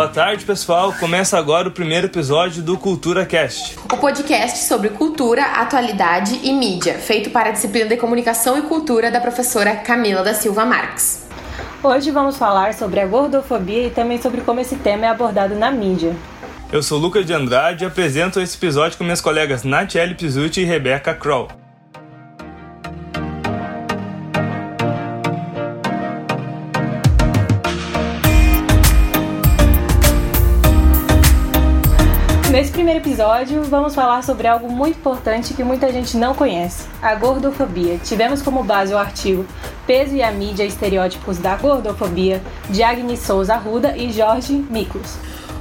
Boa tarde, pessoal. Começa agora o primeiro episódio do Cultura Cast. O podcast sobre cultura, atualidade e mídia, feito para a disciplina de Comunicação e Cultura da professora Camila da Silva Marques. Hoje vamos falar sobre a gordofobia e também sobre como esse tema é abordado na mídia. Eu sou Lucas de Andrade e apresento esse episódio com minhas colegas Natiele Pizzuti e Rebeca Kroll. Primeiro episódio, vamos falar sobre algo muito importante que muita gente não conhece: a gordofobia. Tivemos como base o artigo Peso e a Mídia Estereótipos da Gordofobia, de Agnes Souza Arruda e Jorge Miklos.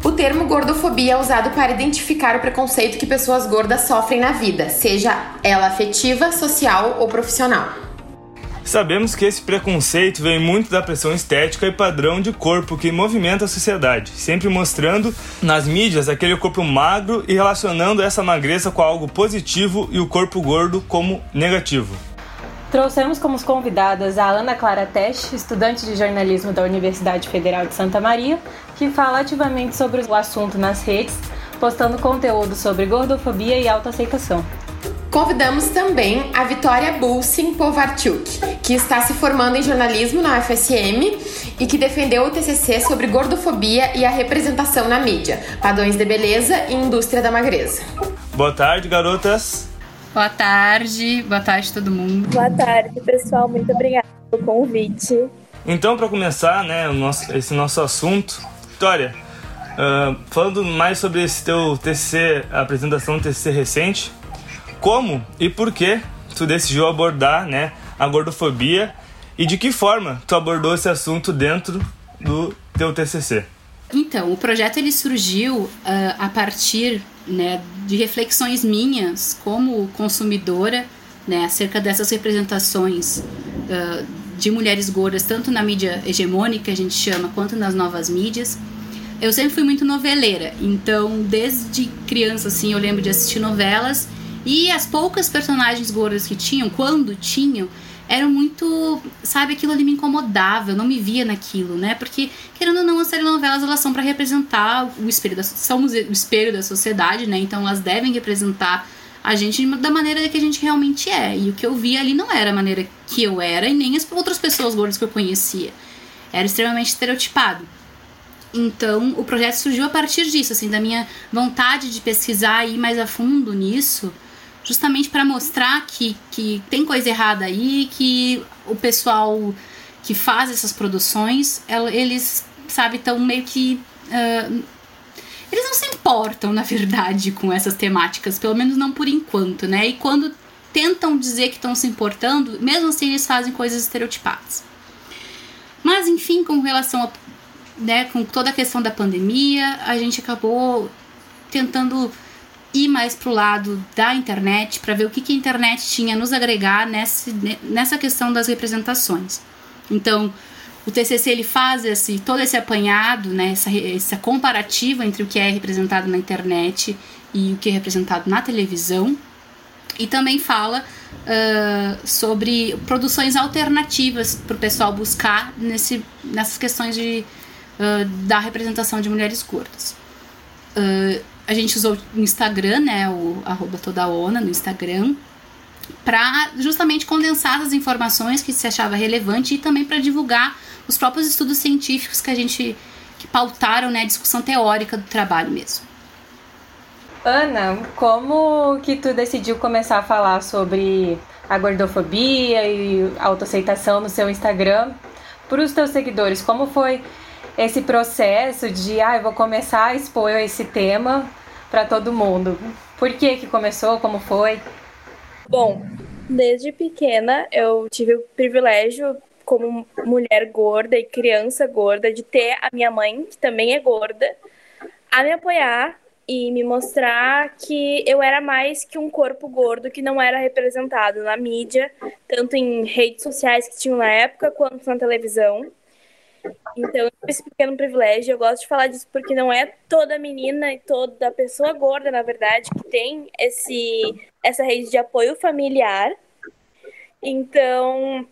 O termo gordofobia é usado para identificar o preconceito que pessoas gordas sofrem na vida, seja ela afetiva, social ou profissional. Sabemos que esse preconceito vem muito da pressão estética e padrão de corpo que movimenta a sociedade, sempre mostrando nas mídias aquele corpo magro e relacionando essa magreza com algo positivo e o corpo gordo como negativo. Trouxemos como convidadas a Ana Clara Tesch, estudante de jornalismo da Universidade Federal de Santa Maria, que fala ativamente sobre o assunto nas redes, postando conteúdo sobre gordofobia e autoaceitação. Convidamos também a Vitória Bulsin Povarchuk, que está se formando em jornalismo na UFSM e que defendeu o TCC sobre gordofobia e a representação na mídia, padrões de beleza e indústria da magreza. Boa tarde, garotas. Boa tarde, boa tarde todo mundo. Boa tarde, pessoal. Muito obrigada pelo convite. Então, para começar, né, o nosso, esse nosso assunto, Vitória, uh, falando mais sobre esse teu TCC, a apresentação do TCC recente, como e por que tu decidiu abordar né, a gordofobia e de que forma tu abordou esse assunto dentro do teu TCC. Então, o projeto ele surgiu uh, a partir né, de reflexões minhas como consumidora né, acerca dessas representações uh, de mulheres gordas, tanto na mídia hegemônica, a gente chama, quanto nas novas mídias. Eu sempre fui muito noveleira, então desde criança assim eu lembro de assistir novelas e as poucas personagens gordas que tinham, quando tinham, eram muito, sabe, aquilo ali me incomodava, eu não me via naquilo, né? Porque, querendo ou não, as telenovelas elas são para representar o espelho da, somos o espelho da sociedade, né? Então elas devem representar a gente da maneira que a gente realmente é. E o que eu via ali não era a maneira que eu era e nem as outras pessoas gordas que eu conhecia. Era extremamente estereotipado. Então, o projeto surgiu a partir disso, assim, da minha vontade de pesquisar e ir mais a fundo nisso justamente para mostrar que, que tem coisa errada aí, que o pessoal que faz essas produções, eles, sabe, estão meio que. Uh, eles não se importam, na verdade, com essas temáticas, pelo menos não por enquanto, né? E quando tentam dizer que estão se importando, mesmo assim eles fazem coisas estereotipadas. Mas, enfim, com relação a. Né, com toda a questão da pandemia, a gente acabou tentando ir mais pro lado da internet para ver o que, que a internet tinha nos agregar nessa, nessa questão das representações. Então, o TCC ele faz esse, todo esse apanhado, né, essa, essa comparativa entre o que é representado na internet e o que é representado na televisão. E também fala uh, sobre produções alternativas para o pessoal buscar nesse, nessas questões de, uh, da representação de mulheres gordas. Uh, a gente usou o Instagram, né, o arroba todaona no Instagram, para justamente condensar as informações que se achava relevante e também para divulgar os próprios estudos científicos que a gente que pautaram né, a discussão teórica do trabalho mesmo. Ana, como que tu decidiu começar a falar sobre a gordofobia e autoaceitação no seu Instagram para os teus seguidores? Como foi esse processo de, ah, eu vou começar a expor esse tema para todo mundo. Por que que começou? Como foi? Bom, desde pequena eu tive o privilégio como mulher gorda e criança gorda de ter a minha mãe, que também é gorda, a me apoiar e me mostrar que eu era mais que um corpo gordo que não era representado na mídia, tanto em redes sociais que tinham na época quanto na televisão. Então, esse pequeno privilégio, eu gosto de falar disso porque não é toda menina e toda pessoa gorda, na verdade, que tem esse, essa rede de apoio familiar. Então,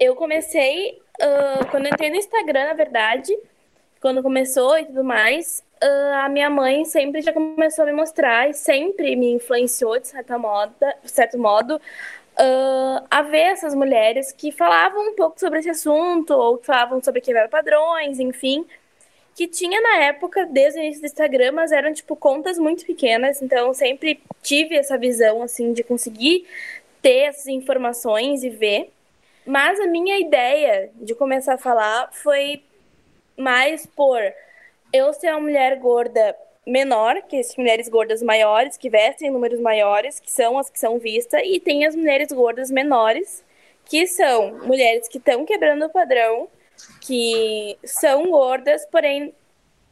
eu comecei, uh, quando eu entrei no Instagram, na verdade, quando começou e tudo mais, uh, a minha mãe sempre já começou a me mostrar e sempre me influenciou, de certa moda, de certo modo, uh, a ver essas mulheres que falavam um pouco sobre esse assunto, ou que falavam sobre quebrar padrões, enfim, que tinha na época, desde o início do Instagram, mas eram, tipo, contas muito pequenas, então sempre tive essa visão, assim, de conseguir ter essas informações e ver. Mas a minha ideia de começar a falar foi mais por eu ser uma mulher gorda menor, que as mulheres gordas maiores, que vestem números maiores, que são as que são vistas, e tem as mulheres gordas menores, que são mulheres que estão quebrando o padrão, que são gordas, porém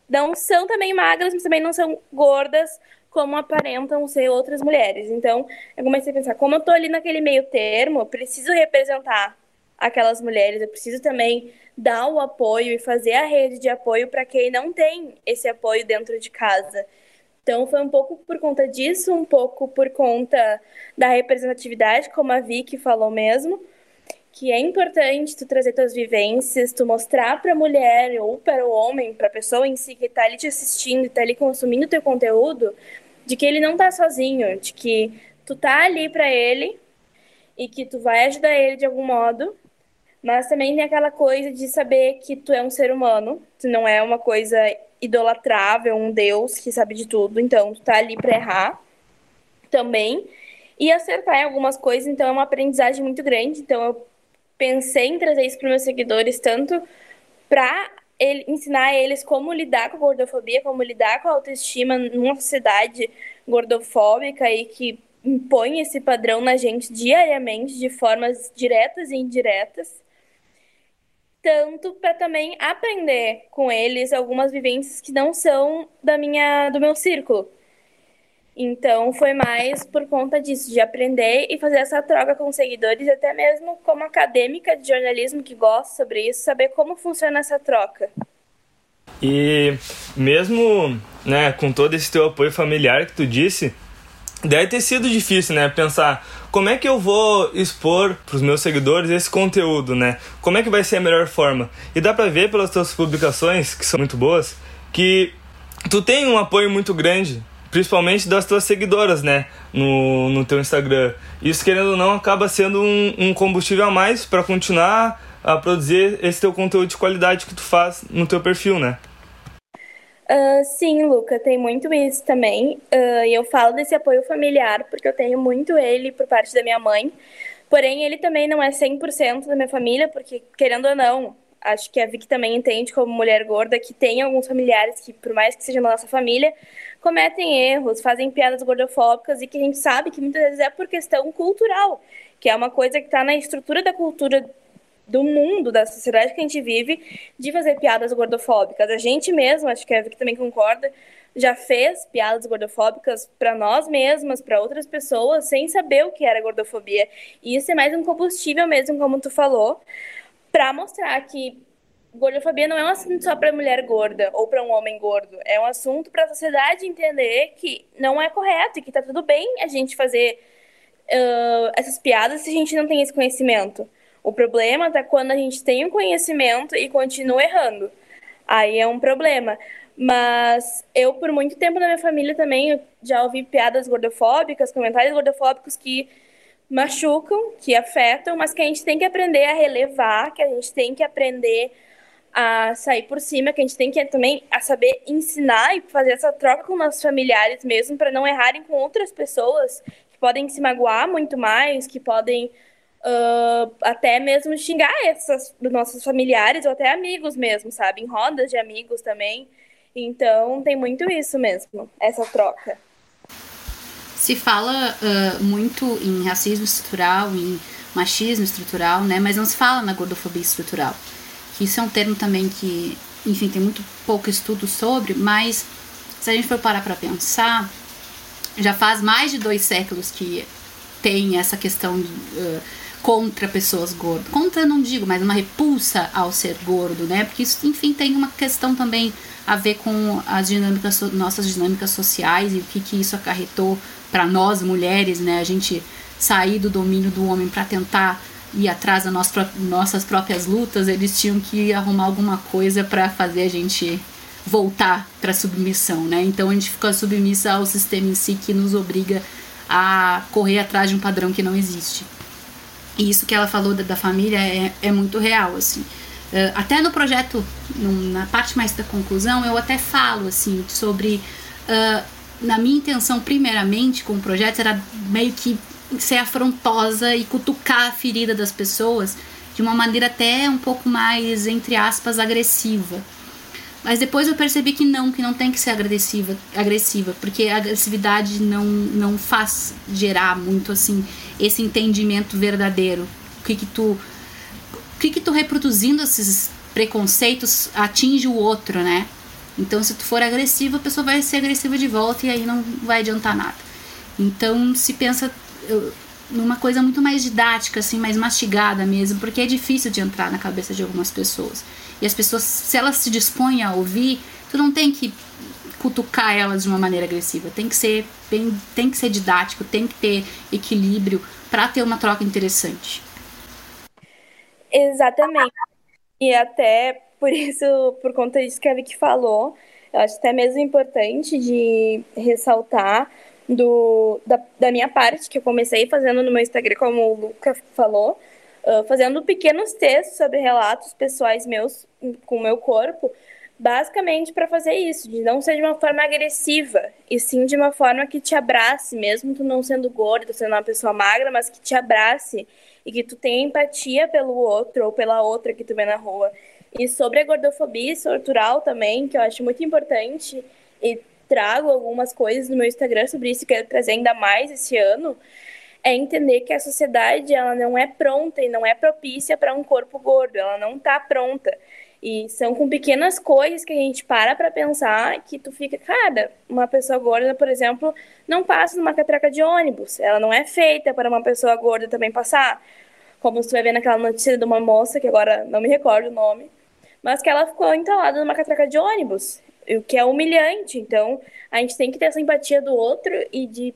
não são também magras, mas também não são gordas como aparentam ser outras mulheres. Então, eu comecei a pensar, como eu tô ali naquele meio termo, preciso representar aquelas mulheres, eu preciso também dar o apoio e fazer a rede de apoio para quem não tem esse apoio dentro de casa. Então, foi um pouco por conta disso, um pouco por conta da representatividade, como a Vicky falou mesmo, que é importante tu trazer tuas vivências, tu mostrar para a mulher ou para o homem, para a pessoa em si que está ali te assistindo, está ali consumindo teu conteúdo, de que ele não tá sozinho, de que tu tá ali para ele e que tu vai ajudar ele de algum modo mas também tem aquela coisa de saber que tu é um ser humano, tu não é uma coisa idolatrável, um deus que sabe de tudo, então tu tá ali pra errar também. E acertar em algumas coisas, então é uma aprendizagem muito grande. Então eu pensei em trazer isso para meus seguidores, tanto para ele, ensinar eles como lidar com a gordofobia, como lidar com a autoestima numa sociedade gordofóbica e que impõe esse padrão na gente diariamente, de formas diretas e indiretas tanto para também aprender com eles algumas vivências que não são da minha do meu círculo. Então foi mais por conta disso, de aprender e fazer essa troca com seguidores, até mesmo como acadêmica de jornalismo que gosta sobre isso, saber como funciona essa troca. E mesmo, né, com todo esse teu apoio familiar que tu disse, deve ter sido difícil, né, pensar como é que eu vou expor para os meus seguidores esse conteúdo, né? Como é que vai ser a melhor forma? E dá para ver pelas tuas publicações, que são muito boas, que tu tem um apoio muito grande, principalmente das tuas seguidoras, né? No, no teu Instagram. Isso, querendo ou não, acaba sendo um, um combustível a mais para continuar a produzir esse teu conteúdo de qualidade que tu faz no teu perfil, né? Uh, sim, Luca, tem muito isso também. Uh, eu falo desse apoio familiar porque eu tenho muito ele por parte da minha mãe. Porém, ele também não é 100% da minha família, porque, querendo ou não, acho que a Vicky também entende como mulher gorda que tem alguns familiares que, por mais que sejam da nossa família, cometem erros, fazem piadas gordofóbicas e que a gente sabe que muitas vezes é por questão cultural, que é uma coisa que está na estrutura da cultura do mundo, da sociedade que a gente vive, de fazer piadas gordofóbicas. A gente mesmo, acho que a Vicky também concorda, já fez piadas gordofóbicas para nós mesmas, para outras pessoas, sem saber o que era gordofobia. E isso é mais um combustível mesmo, como tu falou, para mostrar que gordofobia não é um assunto só para mulher gorda ou para um homem gordo. É um assunto para a sociedade entender que não é correto e que tá tudo bem a gente fazer uh, essas piadas se a gente não tem esse conhecimento. O problema tá quando a gente tem o um conhecimento e continua errando. Aí é um problema. Mas eu, por muito tempo na minha família também, já ouvi piadas gordofóbicas, comentários gordofóbicos que machucam, que afetam, mas que a gente tem que aprender a relevar, que a gente tem que aprender a sair por cima, que a gente tem que também a saber ensinar e fazer essa troca com nossos familiares mesmo, para não errarem com outras pessoas que podem se magoar muito mais, que podem uh, até mesmo xingar esses dos nossos familiares ou até amigos mesmo, sabe? Em rodas de amigos também. Então tem muito isso mesmo, essa troca. Se fala uh, muito em racismo estrutural, em machismo estrutural, né? Mas não se fala na gordofobia estrutural. Que isso é um termo também que, enfim, tem muito pouco estudo sobre, mas se a gente for parar para pensar, já faz mais de dois séculos que tem essa questão de, uh, contra pessoas gordas. Contra não digo, mas uma repulsa ao ser gordo, né? Porque isso, enfim, tem uma questão também a ver com as dinâmicas, nossas dinâmicas sociais e o que, que isso acarretou para nós mulheres, né? A gente sair do domínio do homem para tentar ir atrás das nossas próprias lutas, eles tinham que arrumar alguma coisa para fazer a gente voltar para submissão, né? Então a gente fica submissa ao sistema em si que nos obriga a correr atrás de um padrão que não existe. E isso que ela falou da, da família é, é muito real, assim. Uh, até no projeto, na parte mais da conclusão, eu até falo, assim, sobre... Uh, na minha intenção, primeiramente, com o projeto, era meio que ser afrontosa e cutucar a ferida das pessoas de uma maneira até um pouco mais, entre aspas, agressiva. Mas depois eu percebi que não, que não tem que ser agressiva, agressiva, porque a agressividade não, não faz gerar muito assim esse entendimento verdadeiro. O que que tu o que que tu reproduzindo esses preconceitos atinge o outro, né? Então se tu for agressiva, a pessoa vai ser agressiva de volta e aí não vai adiantar nada. Então se pensa numa coisa muito mais didática, assim, mais mastigada mesmo, porque é difícil de entrar na cabeça de algumas pessoas. E as pessoas, se elas se dispõem a ouvir, tu não tem que cutucar elas de uma maneira agressiva. Tem que ser bem, tem que ser didático, tem que ter equilíbrio para ter uma troca interessante. Exatamente. E até por isso, por conta disso que a Vicky falou, eu acho até mesmo importante de ressaltar do, da, da minha parte, que eu comecei fazendo no meu Instagram, como o Luca falou, uh, fazendo pequenos textos sobre relatos pessoais meus com o meu corpo, basicamente para fazer isso, de não ser de uma forma agressiva, e sim de uma forma que te abrace, mesmo tu não sendo gordo, sendo uma pessoa magra, mas que te abrace e que tu tenha empatia pelo outro ou pela outra que tu vê na rua. E sobre a gordofobia estrutural também, que eu acho muito importante, e trago algumas coisas no meu Instagram sobre isso, que quero trazer ainda mais esse ano, é entender que a sociedade ela não é pronta e não é propícia para um corpo gordo, ela não está pronta. E são com pequenas coisas que a gente para para pensar que tu fica, cara, uma pessoa gorda, por exemplo, não passa numa catraca de ônibus. Ela não é feita para uma pessoa gorda também passar. Como você vai ver naquela notícia de uma moça, que agora não me recordo o nome, mas que ela ficou entalada numa catraca de ônibus, o que é humilhante. Então, a gente tem que ter essa empatia do outro e de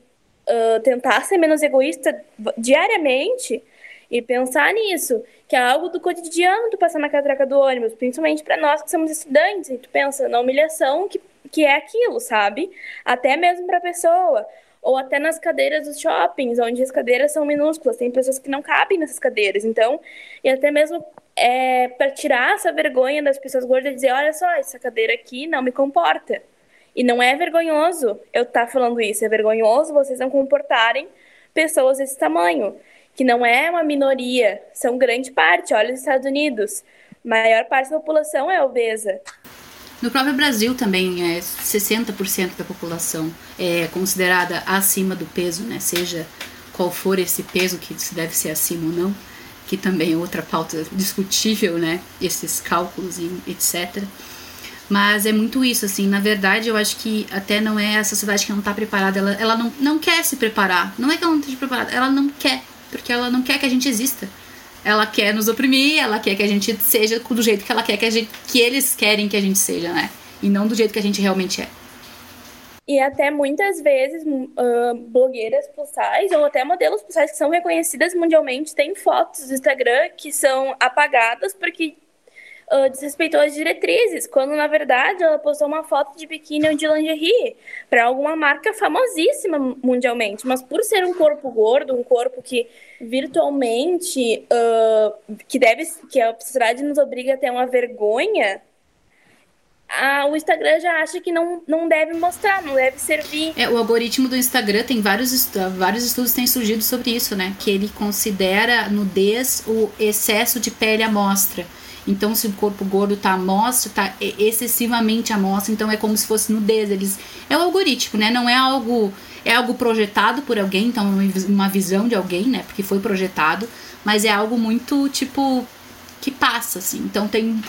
uh, tentar ser menos egoísta diariamente e pensar nisso, que é algo do cotidiano tu passar na catraca do ônibus, principalmente para nós que somos estudantes, e tu pensa na humilhação que, que é aquilo, sabe? Até mesmo para a pessoa. Ou até nas cadeiras dos shoppings, onde as cadeiras são minúsculas, tem pessoas que não cabem nessas cadeiras. Então, e até mesmo é, para tirar essa vergonha das pessoas gordas e dizer: olha só, essa cadeira aqui não me comporta. E não é vergonhoso eu estar tá falando isso, é vergonhoso vocês não comportarem pessoas desse tamanho, que não é uma minoria, são grande parte. Olha os Estados Unidos, maior parte da população é obesa. No próprio Brasil também é 60% da população é considerada acima do peso, né? Seja qual for esse peso que deve ser acima ou não, que também é outra pauta discutível, né? Esses cálculos e etc. Mas é muito isso, assim. Na verdade, eu acho que até não é a sociedade que não está preparada. Ela, ela não, não quer se preparar. Não é que ela não esteja preparada, ela não quer. Porque ela não quer que a gente exista. Ela quer nos oprimir, ela quer que a gente seja do jeito que ela quer que, a gente, que eles querem que a gente seja, né? E não do jeito que a gente realmente é. E até muitas vezes uh, blogueiras plus ou até modelos plus que são reconhecidas mundialmente têm fotos do Instagram que são apagadas porque uh, desrespeitou as diretrizes, quando na verdade ela postou uma foto de biquíni ou de lingerie para alguma marca famosíssima mundialmente, mas por ser um corpo gordo, um corpo que virtualmente uh, que deve que a sociedade nos obriga a ter uma vergonha o Instagram já acha que não, não deve mostrar, não deve servir. É, o algoritmo do Instagram tem vários, vários estudos têm surgido sobre isso, né? Que ele considera nudez o excesso de pele à mostra. Então, se o corpo gordo tá à mostra, tá excessivamente à mostra, então é como se fosse nudez. Eles, é o algoritmo, né? Não é algo. É algo projetado por alguém, então uma visão de alguém, né? Porque foi projetado, mas é algo muito tipo que passa, assim. Então tem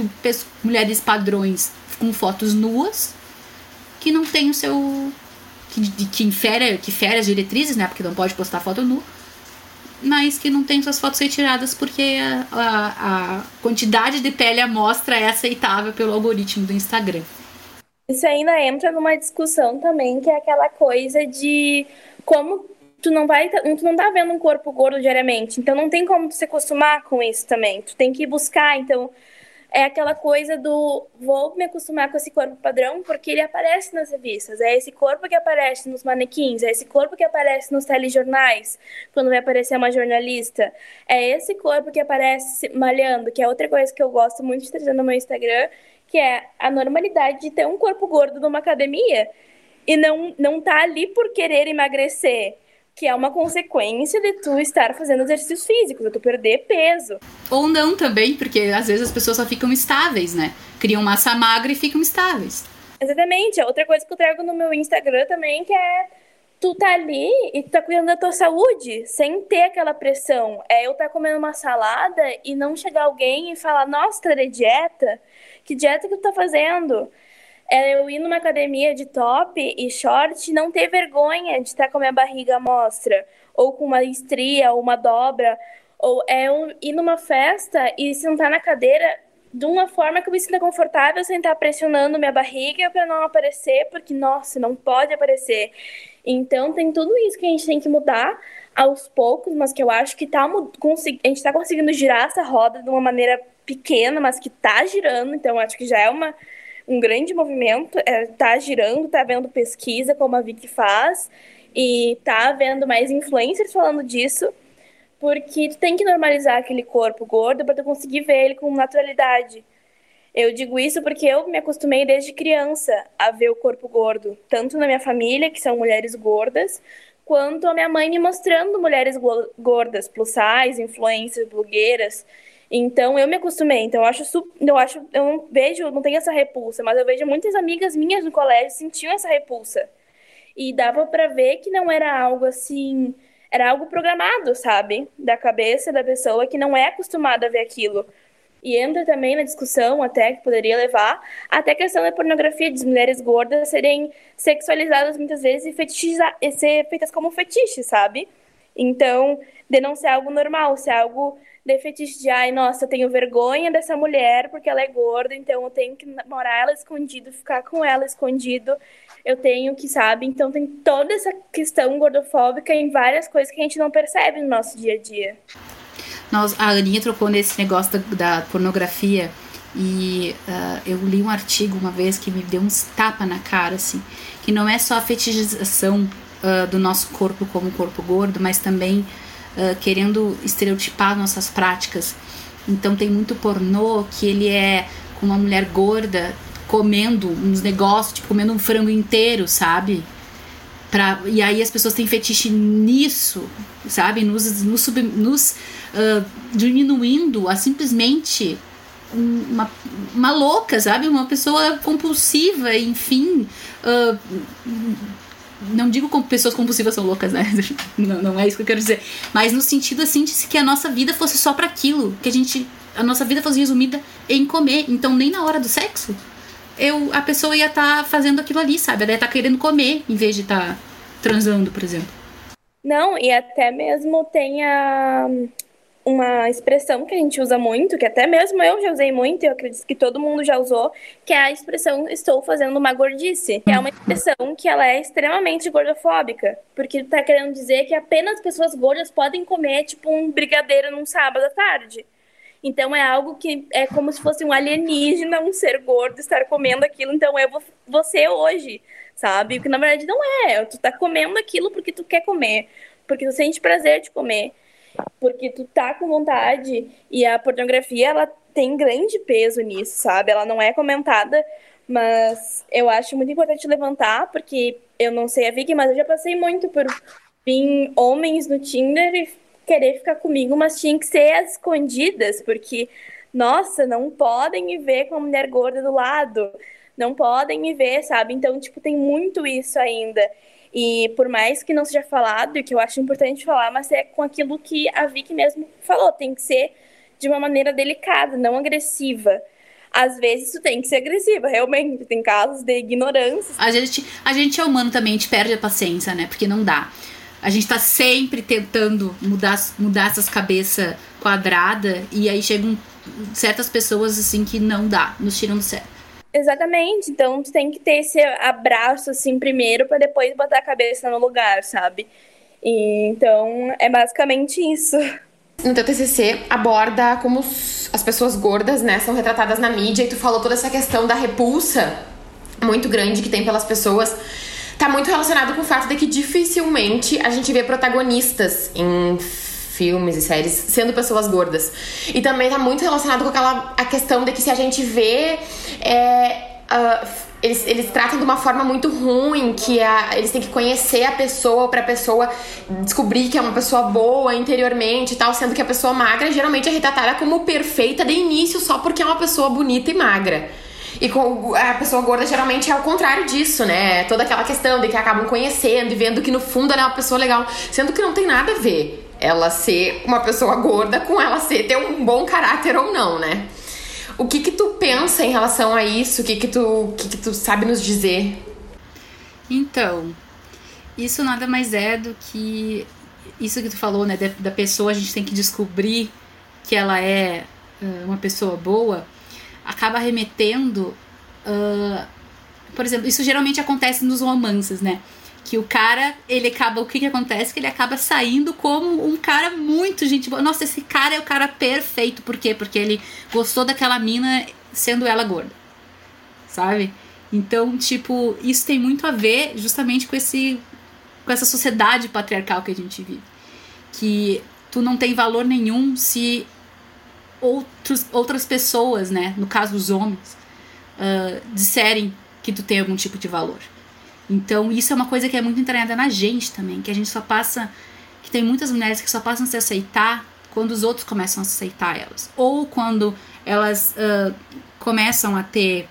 mulheres padrões com fotos nuas que não tem o seu. que, que infere, que fere as diretrizes, né? Porque não pode postar foto nua mas que não tem suas fotos retiradas porque a, a, a quantidade de pele à mostra é aceitável pelo algoritmo do Instagram. Isso ainda entra numa discussão também, que é aquela coisa de como tu não vai, tu não tá vendo um corpo gordo diariamente, então não tem como tu se acostumar com isso também. Tu tem que buscar, então é aquela coisa do vou me acostumar com esse corpo padrão porque ele aparece nas revistas. É esse corpo que aparece nos manequins, é esse corpo que aparece nos telejornais, quando vai aparecer uma jornalista. É esse corpo que aparece malhando, que é outra coisa que eu gosto muito de trazer no meu Instagram, que é a normalidade de ter um corpo gordo numa academia e não não tá ali por querer emagrecer que é uma consequência de tu estar fazendo exercícios físicos, de tu perder peso. Ou não também, porque às vezes as pessoas só ficam estáveis, né? Criam massa magra e ficam estáveis. Exatamente. Outra coisa que eu trago no meu Instagram também, que é tu tá ali e tu tá cuidando da tua saúde, sem ter aquela pressão. É eu tá comendo uma salada e não chegar alguém e falar, nossa, tá de dieta? Que dieta que tu tá fazendo? É eu ir numa academia de top e short e não ter vergonha de estar com a minha barriga à mostra, ou com uma estria, ou uma dobra, ou é eu ir numa festa e sentar na cadeira de uma forma que eu me sinta confortável sem estar pressionando minha barriga para não aparecer, porque, nossa, não pode aparecer. Então, tem tudo isso que a gente tem que mudar aos poucos, mas que eu acho que tá, a gente está conseguindo girar essa roda de uma maneira pequena, mas que está girando, então acho que já é uma um grande movimento, está é, girando, está vendo pesquisa como a Vicky faz, e está vendo mais influencers falando disso, porque tu tem que normalizar aquele corpo gordo para tu conseguir ver ele com naturalidade. Eu digo isso porque eu me acostumei desde criança a ver o corpo gordo, tanto na minha família, que são mulheres gordas, quanto a minha mãe me mostrando mulheres gordas, plus size, influencers, blogueiras. Então eu me acostumei. Então eu acho, eu acho, eu não vejo, não tenho essa repulsa, mas eu vejo muitas amigas minhas no colégio sentiam essa repulsa. E dava para ver que não era algo assim, era algo programado, sabe? Da cabeça da pessoa que não é acostumada a ver aquilo. E entra também na discussão, até que poderia levar, até a questão da pornografia, de mulheres gordas serem sexualizadas muitas vezes e, e ser feitas como fetiche, sabe? Então, de não ser algo normal, ser algo de fetiche de, ai, nossa, eu tenho vergonha dessa mulher porque ela é gorda, então eu tenho que namorar ela escondido, ficar com ela escondido, eu tenho que, sabe? Então tem toda essa questão gordofóbica em várias coisas que a gente não percebe no nosso dia a dia. Nós, a Aninha trocou nesse negócio da, da pornografia e uh, eu li um artigo uma vez que me deu uns tapa na cara, assim, que não é só a fetichização uh, do nosso corpo como corpo gordo, mas também uh, querendo estereotipar nossas práticas. Então tem muito pornô que ele é com uma mulher gorda comendo uns negócios, tipo comendo um frango inteiro, sabe? Pra, e aí as pessoas têm fetiche nisso, sabe? Nos, nos, sub, nos uh, diminuindo a simplesmente uma, uma louca, sabe? Uma pessoa compulsiva, enfim. Uh, não digo como pessoas compulsivas são loucas, né? Não, não é isso que eu quero dizer. Mas no sentido assim de que a nossa vida fosse só para aquilo, que a gente a nossa vida fosse resumida em comer. Então nem na hora do sexo eu a pessoa ia estar tá fazendo aquilo ali, sabe? Ela ia estar tá querendo comer em vez de estar tá transando, por exemplo. Não, e até mesmo tem a uma expressão que a gente usa muito, que até mesmo eu já usei muito, eu acredito que todo mundo já usou, que é a expressão estou fazendo uma gordice. Que é uma expressão que ela é extremamente gordofóbica, porque tá querendo dizer que apenas pessoas gordas podem comer, tipo, um brigadeiro num sábado à tarde. Então é algo que é como se fosse um alienígena, um ser gordo, estar comendo aquilo. Então vou você hoje, sabe? Que na verdade não é. Tu tá comendo aquilo porque tu quer comer, porque tu sente prazer de comer porque tu tá com vontade e a pornografia ela tem grande peso nisso, sabe? Ela não é comentada, mas eu acho muito importante levantar, porque eu não sei a Vicky, mas eu já passei muito por vir homens no Tinder e querer ficar comigo, mas tinha que ser às escondidas, porque, nossa, não podem me ver com a mulher gorda do lado, não podem me ver, sabe? Então, tipo, tem muito isso ainda. E por mais que não seja falado, e que eu acho importante falar, mas é com aquilo que a Vicky mesmo falou, tem que ser de uma maneira delicada, não agressiva. Às vezes tu tem que ser agressiva, realmente, tem casos de ignorância. A gente, a gente é humano também, a gente perde a paciência, né? Porque não dá. A gente tá sempre tentando mudar, mudar essas cabeças quadradas e aí chegam certas pessoas assim que não dá, nos tiram do sério. Exatamente. Então, tu tem que ter esse abraço, assim, primeiro, para depois botar a cabeça no lugar, sabe? E, então, é basicamente isso. No teu TCC aborda como as pessoas gordas, né, são retratadas na mídia e tu falou toda essa questão da repulsa muito grande que tem pelas pessoas. Tá muito relacionado com o fato de que dificilmente a gente vê protagonistas em filmes e séries sendo pessoas gordas. E também tá muito relacionado com aquela a questão de que se a gente vê é, uh, eles, eles tratam de uma forma muito ruim, que a, eles têm que conhecer a pessoa para a pessoa descobrir que é uma pessoa boa interiormente e tal, sendo que a pessoa magra geralmente é retratada como perfeita de início só porque é uma pessoa bonita e magra. E com a pessoa gorda geralmente é o contrário disso, né? Toda aquela questão de que acabam conhecendo e vendo que no fundo ela é uma pessoa legal, sendo que não tem nada a ver ela ser uma pessoa gorda com ela ser ter um bom caráter ou não, né? O que que tu pensa em relação a isso? O que que tu, o que que tu sabe nos dizer? Então, isso nada mais é do que isso que tu falou, né? Da, pessoa a gente tem que descobrir que ela é uh, uma pessoa boa, acaba remetendo. Uh, por exemplo, isso geralmente acontece nos romances, né? Que o cara, ele acaba, o que que acontece? Que ele acaba saindo como um cara muito gente boa. Nossa, esse cara é o cara perfeito. Por quê? Porque ele gostou daquela mina sendo ela gorda. Sabe? Então, tipo, isso tem muito a ver justamente com esse com essa sociedade patriarcal que a gente vive. Que tu não tem valor nenhum se outros, outras pessoas, né, no caso os homens, uh, disserem que tu tem algum tipo de valor. Então, isso é uma coisa que é muito entranhada na gente também, que a gente só passa. que tem muitas mulheres que só passam a se aceitar quando os outros começam a aceitar elas. Ou quando elas uh, começam a ter.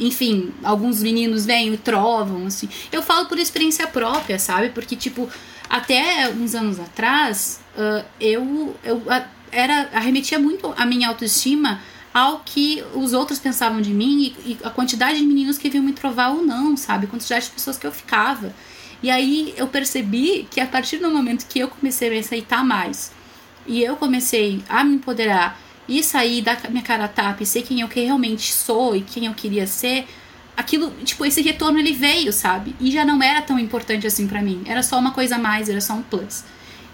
Enfim, alguns meninos vêm e trovam, assim. Eu falo por experiência própria, sabe? Porque, tipo, até uns anos atrás, uh, eu, eu era, arremetia muito a minha autoestima ao que os outros pensavam de mim e, e a quantidade de meninos que vinham me trovar ou não, sabe? A quantidade de pessoas que eu ficava. E aí eu percebi que a partir do momento que eu comecei a me aceitar mais e eu comecei a me empoderar e sair da minha cara a tapa e ser quem eu realmente sou e quem eu queria ser, aquilo, tipo, esse retorno ele veio, sabe? E já não era tão importante assim para mim. Era só uma coisa a mais, era só um plus.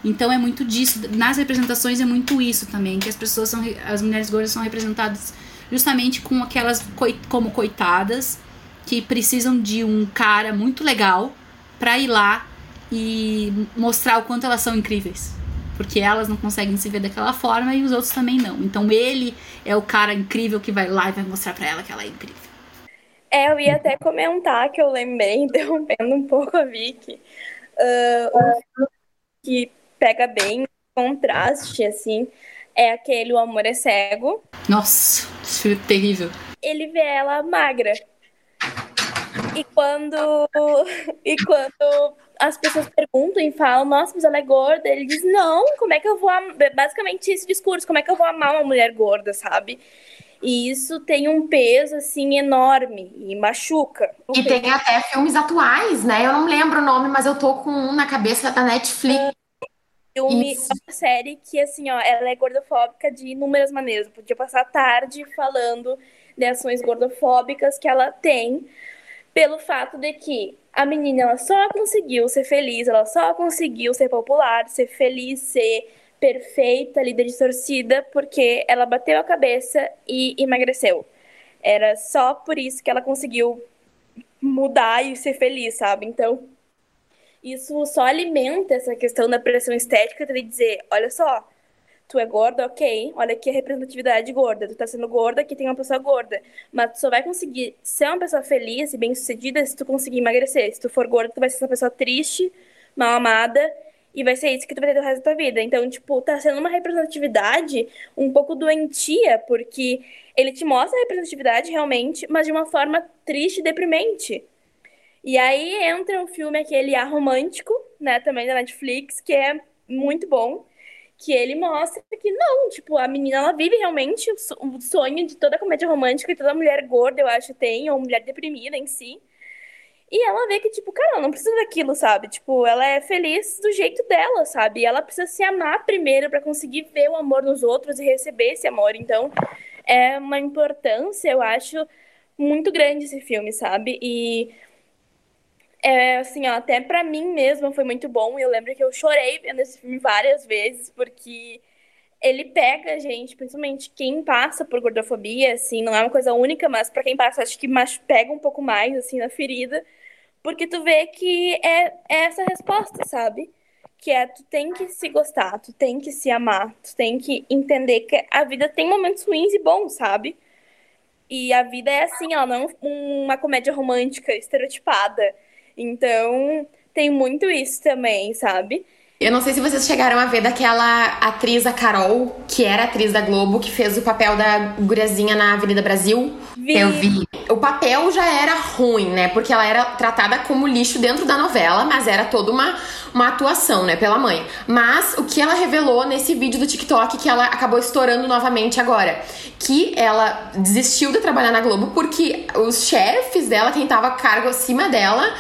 Então é muito disso. Nas representações é muito isso também, que as pessoas são as mulheres gordas são representadas justamente com aquelas como coitadas que precisam de um cara muito legal para ir lá e mostrar o quanto elas são incríveis. Porque elas não conseguem se ver daquela forma e os outros também não. Então ele é o cara incrível que vai lá e vai mostrar para ela que ela é incrível. É, eu ia até comentar que eu lembrei, interrompendo um pouco a Vicky, uh, um que pega bem contraste, assim, é aquele O Amor é Cego. Nossa, esse filme é terrível. Ele vê ela magra. E quando, e quando as pessoas perguntam e falam, nossa, mas ela é gorda, ele diz, não, como é que eu vou amar? Basicamente esse discurso, como é que eu vou amar uma mulher gorda, sabe? E isso tem um peso, assim, enorme e machuca. E tem até filmes atuais, né? Eu não lembro o nome, mas eu tô com um na cabeça da Netflix filme, Isso. uma série que, assim, ó, ela é gordofóbica de inúmeras maneiras. Eu podia passar a tarde falando de ações gordofóbicas que ela tem, pelo fato de que a menina ela só conseguiu ser feliz, ela só conseguiu ser popular, ser feliz, ser perfeita, líder de torcida, porque ela bateu a cabeça e emagreceu. Era só por isso que ela conseguiu mudar e ser feliz, sabe? Então, isso só alimenta essa questão da pressão estética de dizer, olha só, tu é gorda, ok, olha aqui a representatividade gorda, tu tá sendo gorda, aqui tem uma pessoa gorda, mas tu só vai conseguir ser uma pessoa feliz e bem-sucedida se tu conseguir emagrecer. Se tu for gorda, tu vai ser uma pessoa triste, mal amada, e vai ser isso que tu vai ter o resto da tua vida. Então, tipo, tá sendo uma representatividade um pouco doentia, porque ele te mostra a representatividade realmente, mas de uma forma triste e deprimente. E aí entra um filme aquele A Romântico, né, também da Netflix, que é muito bom, que ele mostra que não, tipo, a menina ela vive realmente o sonho de toda comédia romântica e toda mulher gorda, eu acho, tem, ou mulher deprimida em si. E ela vê que, tipo, cara, ela não precisa daquilo, sabe? Tipo, ela é feliz do jeito dela, sabe? E ela precisa se amar primeiro para conseguir ver o amor nos outros e receber esse amor. Então, é uma importância, eu acho, muito grande esse filme, sabe? E é, assim, ó, até para mim mesma foi muito bom. Eu lembro que eu chorei vendo esse filme várias vezes, porque ele pega a gente, principalmente quem passa por gordofobia, assim, não é uma coisa única, mas para quem passa, acho que pega um pouco mais, assim, na ferida, porque tu vê que é, é essa resposta, sabe? Que é, tu tem que se gostar, tu tem que se amar, tu tem que entender que a vida tem momentos ruins e bons, sabe? E a vida é assim, ó, não uma comédia romântica estereotipada. Então, tem muito isso também, sabe? Eu não sei se vocês chegaram a ver daquela atriz, a Carol, que era atriz da Globo, que fez o papel da guriazinha na Avenida Brasil. Vi. Eu vi. O papel já era ruim, né? Porque ela era tratada como lixo dentro da novela, mas era toda uma, uma atuação, né? Pela mãe. Mas o que ela revelou nesse vídeo do TikTok, que ela acabou estourando novamente agora, que ela desistiu de trabalhar na Globo porque os chefes dela, quem tava a cargo acima dela,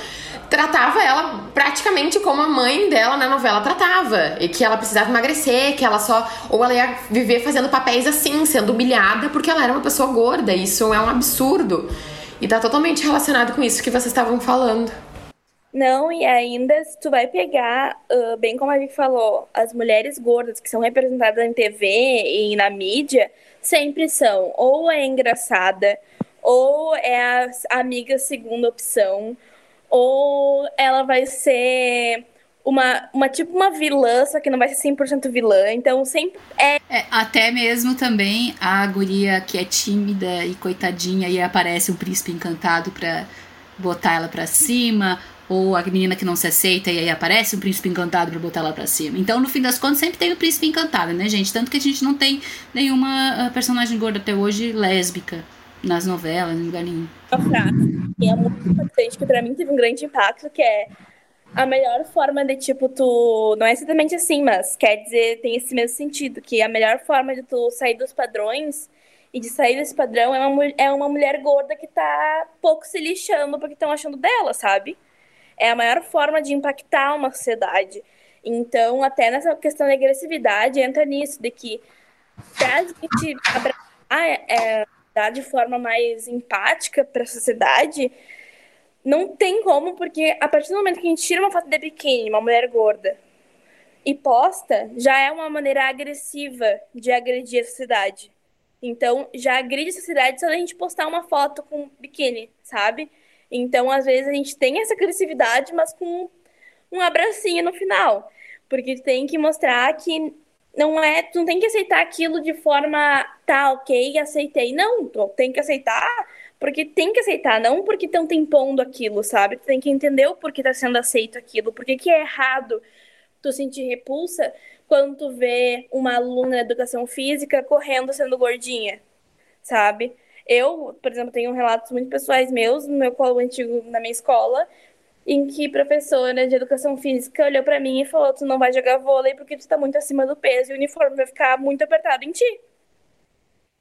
tratava ela praticamente como a mãe dela na novela tratava. E que ela precisava emagrecer, que ela só. Ou ela ia viver fazendo papéis assim, sendo humilhada porque ela era uma pessoa gorda. Isso é um absurdo. E tá totalmente relacionado com isso que vocês estavam falando. Não, e ainda se tu vai pegar, uh, bem como a gente falou, as mulheres gordas que são representadas em TV e na mídia, sempre são ou é engraçada, ou é a amiga segunda opção, ou ela vai ser uma, uma tipo uma vilã, só que não vai ser 100% vilã. Então sempre é... é. Até mesmo também a guria que é tímida e coitadinha e aparece um príncipe encantado pra botar ela pra cima. Ou a menina que não se aceita e aí aparece um príncipe encantado pra botar ela pra cima. Então, no fim das contas, sempre tem o príncipe encantado, né, gente? Tanto que a gente não tem nenhuma ah, personagem gorda até hoje lésbica nas novelas, em lugar nenhum. Uma frase que é muito importante, que pra mim teve um grande impacto, que é a melhor forma de, tipo, tu. Não é exatamente assim, mas quer dizer, tem esse mesmo sentido, que a melhor forma de tu sair dos padrões e de sair desse padrão é uma, é uma mulher gorda que tá pouco se lixando porque estão achando dela, sabe? É a maior forma de impactar uma sociedade. Então, até nessa questão da agressividade, entra nisso, de que pra gente abraçar é, de forma mais empática para a sociedade, não tem como, porque a partir do momento que a gente tira uma foto de biquíni, uma mulher gorda, e posta, já é uma maneira agressiva de agredir a sociedade. Então, já agride a sociedade só a gente postar uma foto com biquíni, sabe? Então, às vezes, a gente tem essa agressividade, mas com um abracinho no final. Porque tem que mostrar que não é, tu não tem que aceitar aquilo de forma tá, ok, aceitei. Não, tu tem que aceitar porque tem que aceitar, não porque estão te impondo aquilo, sabe? Tu tem que entender o porquê tá sendo aceito aquilo, porque que é errado tu sentir repulsa quando tu vê uma aluna de educação física correndo sendo gordinha, sabe? Eu, por exemplo, tenho relatos muito pessoais meus no meu colo antigo na minha escola, em que professora de educação física olhou para mim e falou: Tu não vai jogar vôlei porque tu tá muito acima do peso e o uniforme vai ficar muito apertado em ti.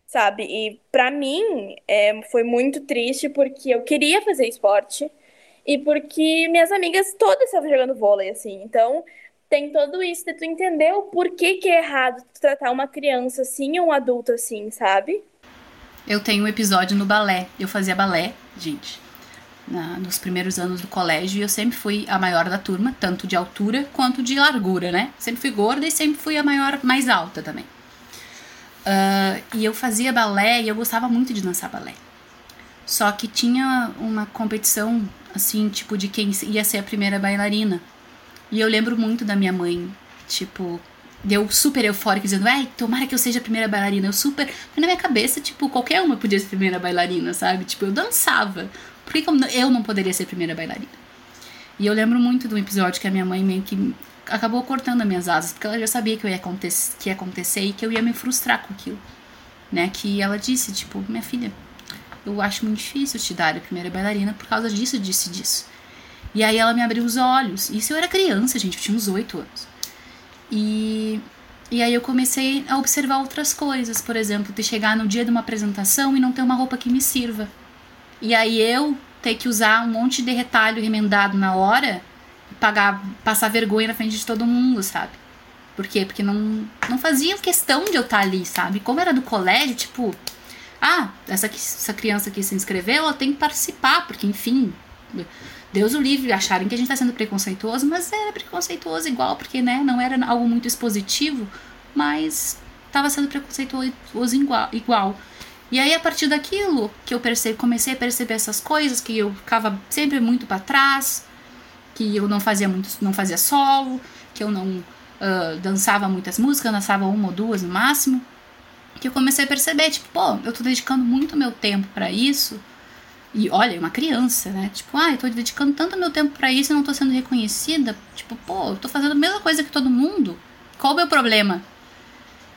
Sabe? E para mim é, foi muito triste porque eu queria fazer esporte e porque minhas amigas todas estavam jogando vôlei, assim. Então tem todo isso de tu entender o porquê que é errado tu tratar uma criança assim ou um adulto assim, sabe? Eu tenho um episódio no balé. Eu fazia balé, gente na, nos primeiros anos do colégio e eu sempre fui a maior da turma, tanto de altura quanto de largura, né? Sempre fui gorda e sempre fui a maior, mais alta também. Uh, e eu fazia balé e eu gostava muito de dançar balé. Só que tinha uma competição, assim, tipo, de quem ia ser a primeira bailarina. E eu lembro muito da minha mãe, tipo, deu super eufórica, dizendo, ai, tomara que eu seja a primeira bailarina. Eu super. Na minha cabeça, tipo, qualquer uma podia ser a primeira bailarina, sabe? Tipo, eu dançava. Por que eu não poderia ser primeira bailarina? E eu lembro muito de um episódio que a minha mãe meio que acabou cortando as minhas asas, porque ela já sabia que, eu ia acontecer, que ia acontecer e que eu ia me frustrar com aquilo. Né? Que ela disse, tipo, minha filha, eu acho muito difícil te dar a primeira bailarina por causa disso, disso e disso. E aí ela me abriu os olhos. Isso eu era criança, gente, eu tinha uns oito anos. E, e aí eu comecei a observar outras coisas, por exemplo, de chegar no dia de uma apresentação e não ter uma roupa que me sirva. E aí eu ter que usar um monte de retalho remendado na hora e pagar, passar vergonha na frente de todo mundo, sabe? Por quê? Porque não, não faziam questão de eu estar ali, sabe? Como era do colégio, tipo, ah, essa, essa criança que se inscreveu, ela tem que participar, porque enfim, Deus o livre, acharem que a gente tá sendo preconceituoso, mas era preconceituoso igual, porque, né, não era algo muito expositivo, mas tava sendo preconceituoso igual. igual. E aí, a partir daquilo que eu percebi, comecei a perceber essas coisas, que eu ficava sempre muito para trás, que eu não fazia muito, não fazia solo, que eu não uh, dançava muitas músicas, dançava uma ou duas no máximo, que eu comecei a perceber, tipo, pô, eu tô dedicando muito meu tempo para isso. E olha, uma criança, né? Tipo, ah, eu tô dedicando tanto meu tempo para isso e não tô sendo reconhecida. Tipo, pô, eu tô fazendo a mesma coisa que todo mundo. Qual o meu problema?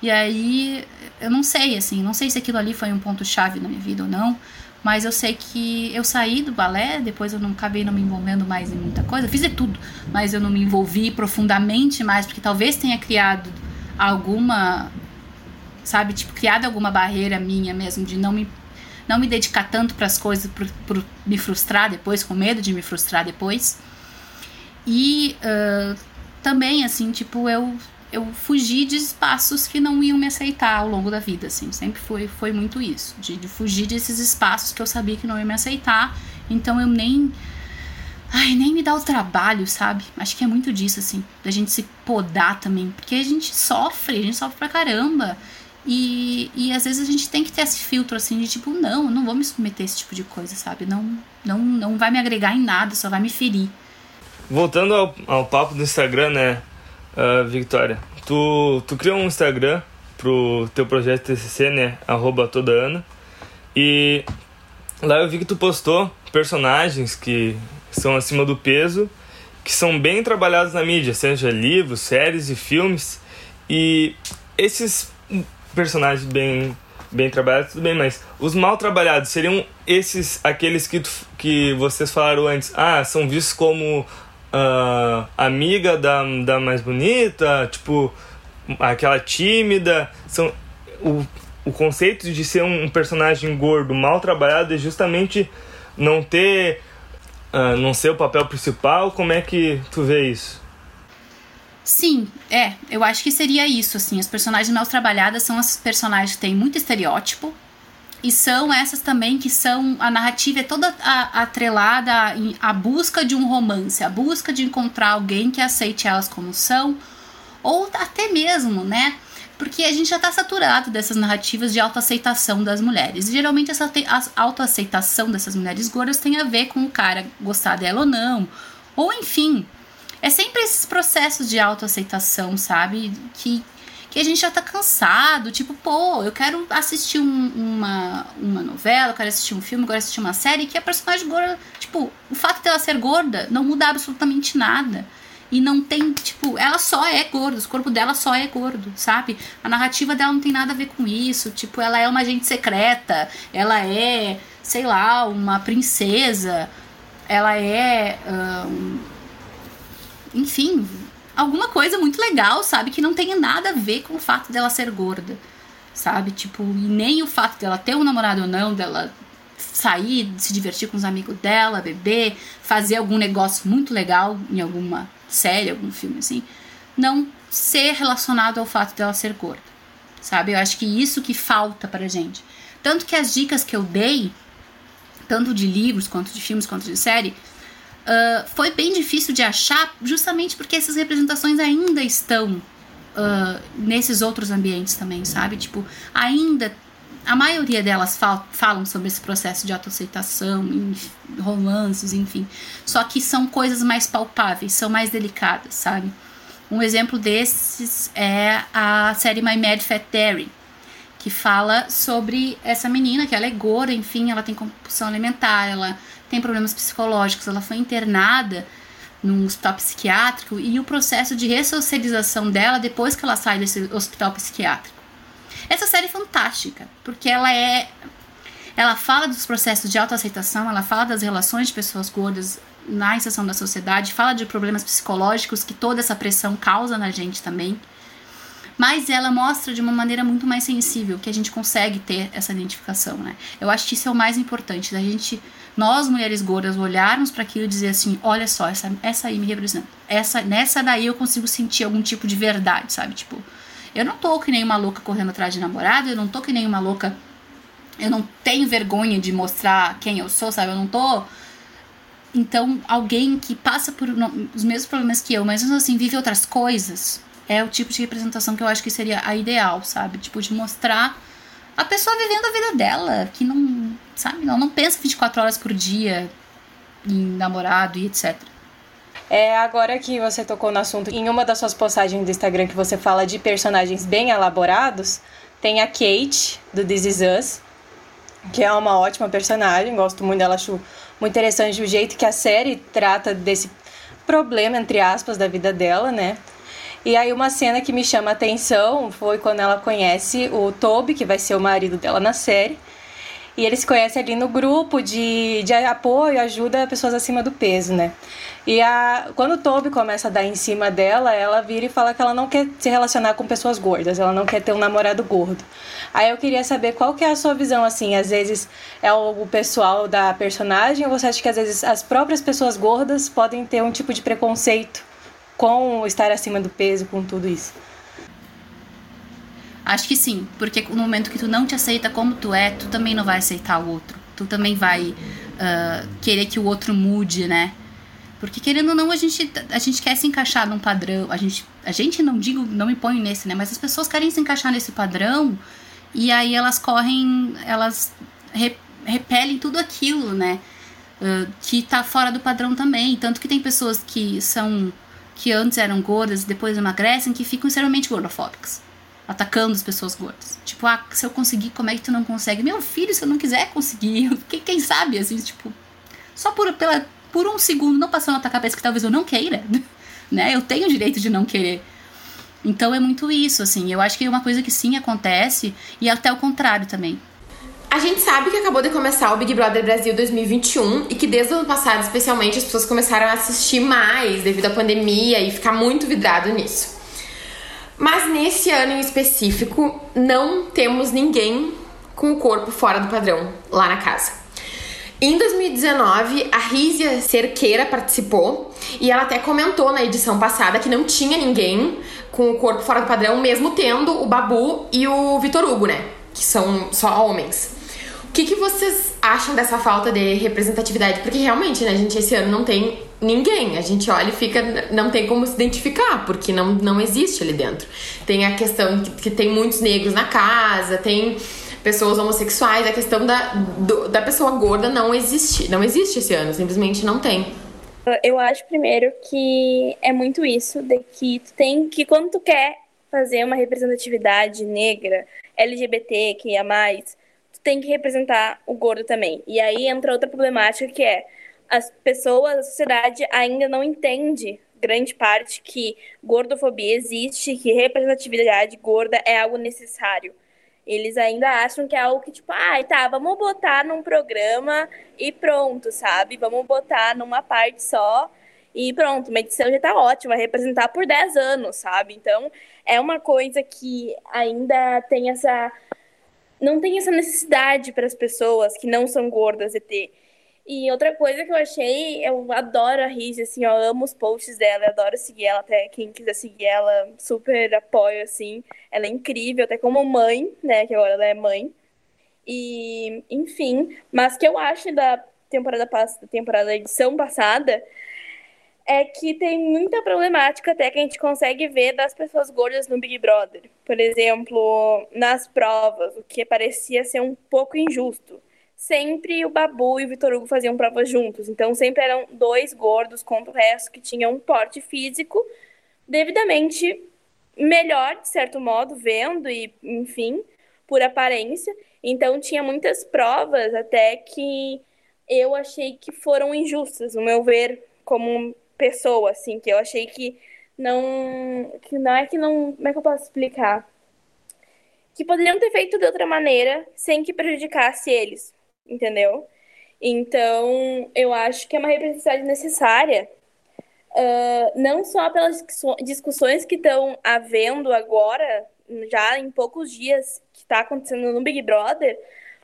E aí, eu não sei, assim, não sei se aquilo ali foi um ponto-chave na minha vida ou não, mas eu sei que eu saí do balé, depois eu não acabei não me envolvendo mais em muita coisa, fiz de tudo, mas eu não me envolvi profundamente mais, porque talvez tenha criado alguma, sabe, tipo, criado alguma barreira minha mesmo de não me não me dedicar tanto para as coisas, por, me frustrar depois, com medo de me frustrar depois. E uh, também, assim, tipo, eu eu fugi de espaços que não iam me aceitar ao longo da vida, assim. Sempre foi, foi muito isso. De, de fugir desses espaços que eu sabia que não iam me aceitar. Então eu nem. Ai, nem me dá o trabalho, sabe? Acho que é muito disso, assim. Da gente se podar também. Porque a gente sofre, a gente sofre pra caramba. E, e às vezes a gente tem que ter esse filtro, assim, de tipo, não, não vou me submeter a esse tipo de coisa, sabe? Não, não, não vai me agregar em nada, só vai me ferir. Voltando ao, ao papo do Instagram, né? Uh, Victoria, tu, tu criou um Instagram pro teu projeto TCC, né? Arroba toda Ana. E lá eu vi que tu postou personagens que são acima do peso, que são bem trabalhados na mídia, seja livros, séries e filmes. E esses personagens bem bem trabalhados, tudo bem, mas os mal trabalhados seriam esses, aqueles que, tu, que vocês falaram antes, ah, são vistos como uh, amiga da, da mais bonita, tipo, aquela tímida. São, o, o conceito de ser um personagem gordo mal trabalhado é justamente não ter. Uh, não ser o papel principal. Como é que tu vê isso? Sim, é, eu acho que seria isso, assim. As personagens mal trabalhadas são as personagens que têm muito estereótipo, e são essas também que são. A narrativa é toda atrelada à busca de um romance, a busca de encontrar alguém que aceite elas como são, ou até mesmo, né? Porque a gente já está saturado dessas narrativas de autoaceitação das mulheres. E, geralmente essa autoaceitação dessas mulheres gordas tem a ver com o cara gostar dela ou não. Ou enfim, é sempre esses processos de autoaceitação, sabe? Que que a gente já tá cansado, tipo, pô, eu quero assistir um, uma, uma novela, eu quero assistir um filme, eu quero assistir uma série que a personagem gorda, tipo, o fato dela ser gorda não muda absolutamente nada. E não tem, tipo, ela só é gorda, o corpo dela só é gordo, sabe? A narrativa dela não tem nada a ver com isso. Tipo, ela é uma agente secreta, ela é, sei lá, uma princesa, ela é. Enfim, alguma coisa muito legal, sabe? Que não tenha nada a ver com o fato dela ser gorda, sabe? Tipo, nem o fato dela ter um namorado ou não, dela sair, se divertir com os amigos dela, beber, fazer algum negócio muito legal em alguma série, algum filme assim, não ser relacionado ao fato dela ser gorda, sabe? Eu acho que isso que falta pra gente. Tanto que as dicas que eu dei, tanto de livros, quanto de filmes, quanto de série, uh, foi bem difícil de achar, justamente porque essas representações ainda estão uh, nesses outros ambientes também, sabe? Tipo, ainda a maioria delas fal falam sobre esse processo de autoaceitação, romances, enfim. Só que são coisas mais palpáveis, são mais delicadas, sabe? Um exemplo desses é a série My Mad Fat Diary, que fala sobre essa menina que ela é gorda, enfim, ela tem compulsão alimentar, ela tem problemas psicológicos, ela foi internada num hospital psiquiátrico e o processo de ressocialização dela depois que ela sai desse hospital psiquiátrico. Essa série é fantástica, porque ela é ela fala dos processos de autoaceitação, ela fala das relações de pessoas gordas na inserção da sociedade, fala de problemas psicológicos que toda essa pressão causa na gente também. Mas ela mostra de uma maneira muito mais sensível que a gente consegue ter essa identificação, né? Eu acho que isso é o mais importante, da gente nós mulheres gordas olharmos para aquilo e dizer assim, olha só, essa, essa aí me representa. Essa, nessa daí eu consigo sentir algum tipo de verdade, sabe? Tipo, eu não tô que nem uma louca correndo atrás de namorado, eu não tô que nem uma louca. Eu não tenho vergonha de mostrar quem eu sou, sabe? Eu não tô Então, alguém que passa por os mesmos problemas que eu, mas assim, vive outras coisas, é o tipo de representação que eu acho que seria a ideal, sabe? Tipo, de mostrar a pessoa vivendo a vida dela, que não, sabe, não, não pensa 24 horas por dia em namorado e etc. É, agora que você tocou no assunto, em uma das suas postagens do Instagram que você fala de personagens bem elaborados, tem a Kate, do This Is Us, que é uma ótima personagem, gosto muito dela, acho muito interessante o jeito que a série trata desse problema, entre aspas, da vida dela, né? E aí uma cena que me chama a atenção foi quando ela conhece o Toby, que vai ser o marido dela na série, e eles se conhecem ali no grupo de, de apoio, ajuda a pessoas acima do peso, né? E a, quando o Toby começa a dar em cima dela, ela vira e fala que ela não quer se relacionar com pessoas gordas, ela não quer ter um namorado gordo. Aí eu queria saber qual que é a sua visão, assim, às vezes é o pessoal da personagem, ou você acha que às vezes as próprias pessoas gordas podem ter um tipo de preconceito com estar acima do peso, com tudo isso? Acho que sim, porque no momento que tu não te aceita como tu é, tu também não vai aceitar o outro. Tu também vai uh, querer que o outro mude, né? Porque querendo ou não, a gente, a gente quer se encaixar num padrão. A gente, a gente não digo, não me põe nesse, né? Mas as pessoas querem se encaixar nesse padrão e aí elas correm, elas re, repelem tudo aquilo, né? Uh, que tá fora do padrão também. Tanto que tem pessoas que são. Que antes eram gordas e depois emagrecem que ficam extremamente gordofóbicas atacando as pessoas gordas. Tipo, ah, se eu conseguir, como é que tu não consegue? Meu filho, se eu não quiser conseguir, quem, sabe, assim, tipo, só por, pela, por um segundo, não passando na tua cabeça que talvez eu não queira, né? Eu tenho o direito de não querer. Então é muito isso, assim. Eu acho que é uma coisa que sim acontece e até o contrário também. A gente sabe que acabou de começar o Big Brother Brasil 2021 e que desde o ano passado, especialmente, as pessoas começaram a assistir mais devido à pandemia e ficar muito vidrado nisso. Mas nesse ano em específico, não temos ninguém com o corpo fora do padrão lá na casa. Em 2019, a Rízia Cerqueira participou e ela até comentou na edição passada que não tinha ninguém com o corpo fora do padrão, mesmo tendo o Babu e o Vitor Hugo, né? Que são só homens. Que, que vocês acham dessa falta de representatividade? Porque realmente, né, gente, esse ano não tem ninguém. A gente olha e fica, não tem como se identificar, porque não, não existe ali dentro. Tem a questão que, que tem muitos negros na casa, tem pessoas homossexuais, a questão da, do, da pessoa gorda não existe. Não existe esse ano, simplesmente não tem. Eu acho primeiro que é muito isso, de que tu tem que quando tu quer fazer uma representatividade negra, LGBT, que é mais, tem que representar o gordo também. E aí entra outra problemática que é as pessoas, a sociedade ainda não entende grande parte que gordofobia existe, que representatividade gorda é algo necessário. Eles ainda acham que é algo que, tipo, ai, ah, tá, vamos botar num programa e pronto, sabe? Vamos botar numa parte só e pronto, uma edição já tá ótima, representar por 10 anos, sabe? Então, é uma coisa que ainda tem essa. Não tem essa necessidade para as pessoas que não são gordas de ter. E outra coisa que eu achei, eu adoro a Riz, assim, eu amo os posts dela, eu adoro seguir ela, até quem quiser seguir ela, super apoio, assim. Ela é incrível, até como mãe, né, que agora ela é mãe. E, enfim, mas que eu acho da temporada passada, temporada da edição passada, é que tem muita problemática até que a gente consegue ver das pessoas gordas no Big Brother. Por exemplo, nas provas, o que parecia ser um pouco injusto sempre o Babu e o Vitor Hugo faziam provas juntos. Então sempre eram dois gordos contra o resto que tinham um porte físico devidamente melhor, de certo modo, vendo e, enfim, por aparência. Então tinha muitas provas até que eu achei que foram injustas, no meu ver, como pessoa, assim, que eu achei que não. que não é que não. Como é que eu posso explicar? Que poderiam ter feito de outra maneira sem que prejudicasse eles entendeu? Então, eu acho que é uma representatividade necessária, uh, não só pelas discussões que estão havendo agora, já em poucos dias, que está acontecendo no Big Brother,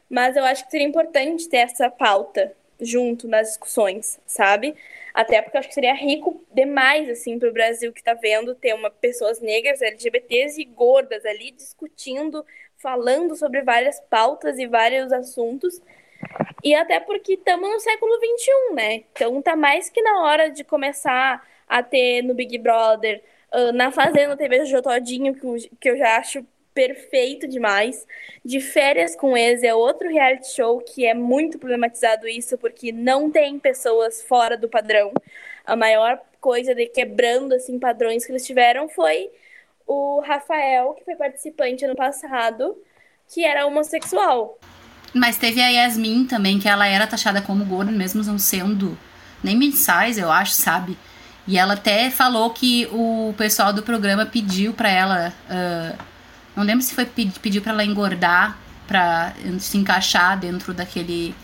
mas eu acho que seria importante ter essa pauta junto nas discussões, sabe? Até porque eu acho que seria rico demais, assim, para o Brasil que está vendo ter uma, pessoas negras, LGBTs e gordas ali discutindo, falando sobre várias pautas e vários assuntos E até porque estamos no século XXI, né? Então tá mais que na hora de começar a ter no Big Brother, uh, na Fazenda TV Jojo Todinho, que eu, que eu já acho perfeito demais. De Férias com Ex é outro reality show que é muito problematizado isso, porque não tem pessoas fora do padrão. A maior coisa de quebrando assim padrões que eles tiveram foi o Rafael, que foi participante ano passado, que era homossexual. Mas teve a Yasmin também, que ela era taxada como gorda, mesmo não sendo nem mid-size, eu acho, sabe? E ela até falou que o pessoal do programa pediu para ela. Uh, não lembro se foi pediu para ela engordar para se encaixar dentro daquele.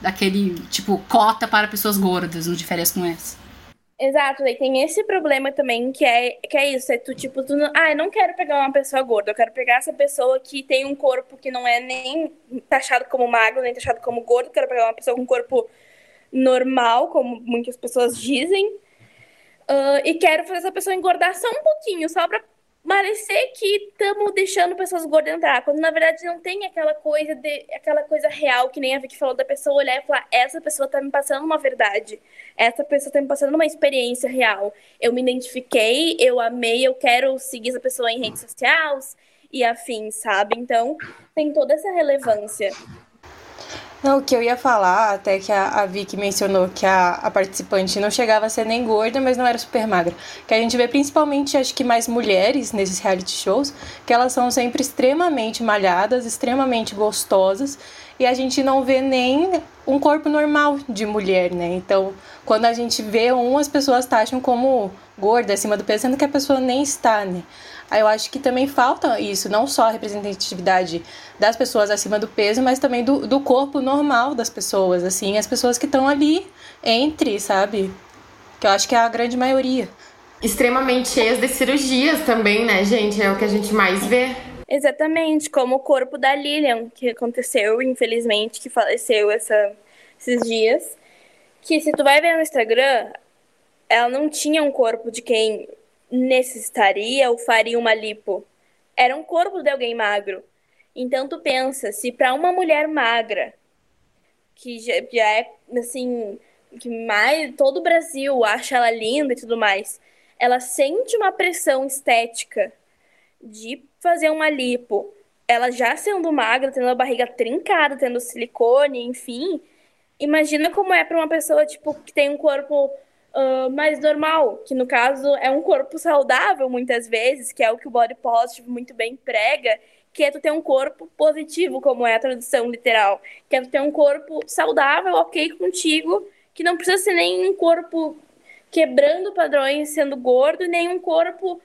daquele, tipo, cota para pessoas gordas, no diferença com essa. Exato, tem esse problema também, que é, que é isso, é tu, tipo, tu não, ah, eu não quero pegar uma pessoa gorda, eu quero pegar essa pessoa que tem um corpo que não é nem taxado como magro, nem taxado como gordo, quero pegar uma pessoa com um corpo normal, como muitas pessoas dizem, uh, e quero fazer essa pessoa engordar só um pouquinho, só pra parecer que estamos deixando pessoas gordas entrar, quando na verdade não tem aquela coisa de aquela coisa real que nem a Vicky falou da pessoa olhar e falar essa pessoa tá me passando uma verdade, essa pessoa tá me passando uma experiência real. Eu me identifiquei, eu amei, eu quero seguir essa pessoa em redes sociais e afins, sabe? Então, tem toda essa relevância. Não, o que eu ia falar, até que a, a Vicky mencionou que a, a participante não chegava a ser nem gorda, mas não era super magra. Que a gente vê principalmente, acho que mais mulheres nesses reality shows, que elas são sempre extremamente malhadas, extremamente gostosas, e a gente não vê nem um corpo normal de mulher, né? Então, quando a gente vê um, as pessoas taxam como gorda, acima do peso, sendo que a pessoa nem está, né? Aí eu acho que também falta isso, não só a representatividade das pessoas acima do peso, mas também do, do corpo normal das pessoas, assim, as pessoas que estão ali entre, sabe? Que eu acho que é a grande maioria. Extremamente cheias de cirurgias também, né, gente? É o que a gente mais vê. Exatamente, como o corpo da Lilian, que aconteceu, infelizmente, que faleceu essa, esses dias. Que se tu vai ver no Instagram, ela não tinha um corpo de quem necessitaria ou faria uma lipo. Era um corpo de alguém magro. Então tu pensa, se para uma mulher magra, que já, já é assim, que mais todo o Brasil acha ela linda e tudo mais, ela sente uma pressão estética de fazer uma lipo, ela já sendo magra, tendo a barriga trincada, tendo silicone, enfim, imagina como é para uma pessoa tipo que tem um corpo uh, mais normal, que no caso é um corpo saudável muitas vezes, que é o que o body positive muito bem prega, que é tu ter um corpo positivo, como é a tradução literal, que é tu ter um corpo saudável, ok contigo, que não precisa ser nem um corpo quebrando padrões sendo gordo, nem um corpo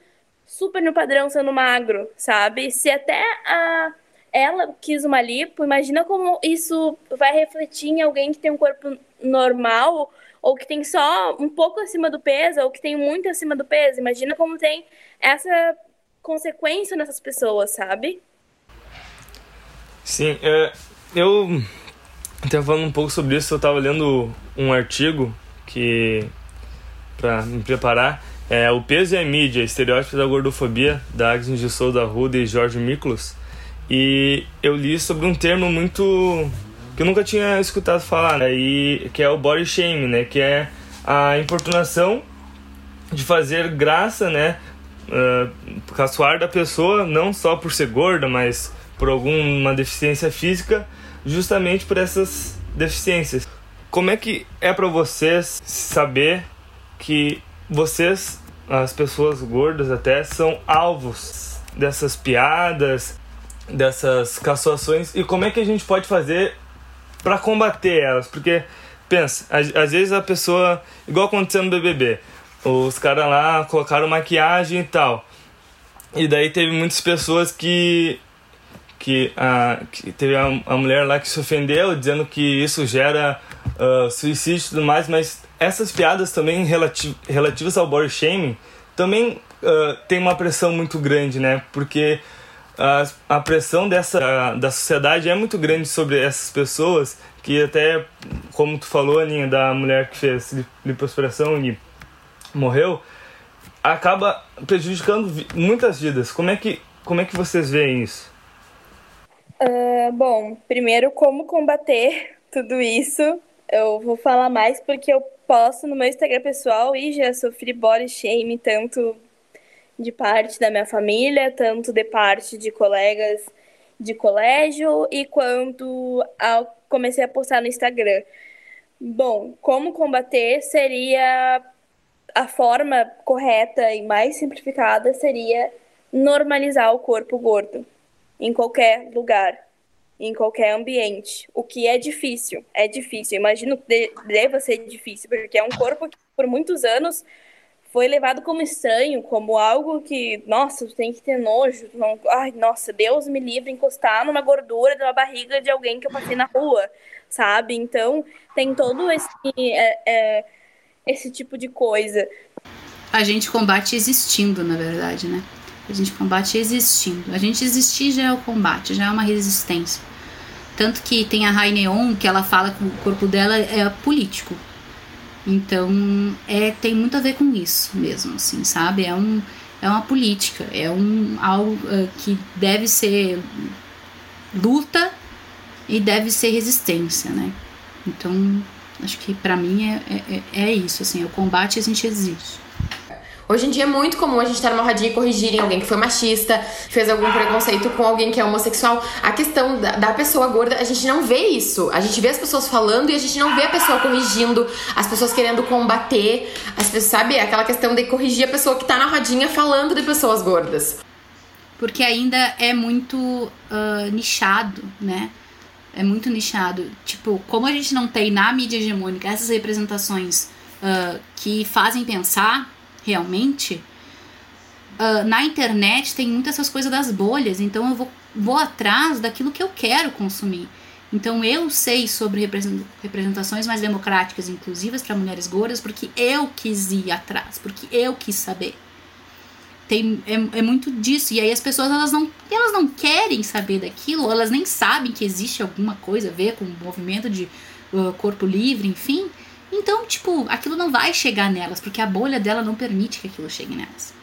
super no padrão sendo magro, sabe? Se até a ela quis uma lipo, imagina como isso vai refletir em alguém que tem um corpo normal ou que tem só um pouco acima do peso, ou que tem muito acima do peso. Imagina como tem essa consequência nessas pessoas, sabe? Sim, é, eu até falando um pouco sobre isso, eu estava lendo um artigo que para me preparar é o peso e a mídia, estereótipos da gordofobia da Agnes de Souza Ruda e Jorge Miklos. E eu li sobre um termo muito que eu nunca tinha escutado falar, né? e que é o body shame, né? Que é a importunação de fazer graça, né? Uh, caçoar da pessoa, não só por ser gorda, mas por alguma deficiência física, justamente por essas deficiências. Como é que é para vocês saber que vocês, as pessoas gordas até, são alvos dessas piadas, dessas caçoações e como é que a gente pode fazer para combater elas, porque pensa, às, vezes a pessoa, igual aconteceu no BBB, os caras lá colocaram maquiagem e tal. E daí teve muitas pessoas que que, a, que teve a, a mulher lá que se ofendeu dizendo que isso gera uh, suicídio e tudo mais, mas essas piadas também relati relativas ao body shaming também uh, tem uma pressão muito grande, né? Porque a, a pressão dessa da, da sociedade é muito grande sobre essas pessoas que até como tu falou Aninha da mulher que fez lipoaspiração e morreu acaba prejudicando muitas vidas como é que como é que vocês veem isso Uh, bom, primeiro, como combater tudo isso? Eu vou falar mais porque eu posto no meu Instagram pessoal e já sofri body shame tanto de parte da minha família, tanto de parte de colegas de colégio e quanto ao comecei a postar no Instagram. Bom, como combater seria a forma correta e mais simplificada seria normalizar o corpo gordo em qualquer lugar, em qualquer ambiente. O que é difícil, é difícil. Imagino que deva ser difícil, porque é um corpo que por muitos anos foi levado como estranho, como algo que, nossa, tem que ter nojo. Não, ai, nossa, Deus me livre encostar numa gordura de uma barriga de alguém que eu passei na rua, sabe? Então, tem todo esse, é, é, esse tipo de coisa. A gente combate existindo, na verdade, né? A gente combate existindo. A gente existir já é o combate, já é uma resistência. Tanto que tem a Rai Neon, que ela fala que o corpo dela é político. Então, é, tem muito a ver com isso mesmo, assim, sabe? É, um, é uma política, é um, algo uh, que deve ser luta e deve ser resistência, né? Então, acho que para mim é, é, é, isso, assim, é o combate a gente existe. Hoje em dia é muito comum a gente estar numa rodinha e corrigirem alguém que foi machista, fez algum preconceito com alguém que é homossexual. A questão da, da, pessoa gorda, a gente não vê isso. A gente vê as pessoas falando e a gente não vê a pessoa corrigindo, as pessoas querendo combater, as pessoas, sabe? Aquela questão de corrigir a pessoa que tá na rodinha falando de pessoas gordas. Porque ainda é muito uh, nichado, né? É muito nichado. Tipo, como a gente não tem na mídia hegemônica essas representações uh, que fazem pensar realmente, uh, na internet tem muitas essas coisas das bolhas, então eu vou, vou atrás daquilo que eu quero consumir. Então eu sei sobre representações mais democráticas inclusivas para mulheres gordas porque eu quis ir atrás, porque eu quis saber. Tem, é, é muito disso. E aí as pessoas elas não, elas não querem saber daquilo, elas nem sabem que existe alguma coisa a ver com o movimento de uh, corpo livre, enfim. Então, tipo, aquilo não vai chegar nelas, porque a bolha dela não permite que aquilo chegue nelas.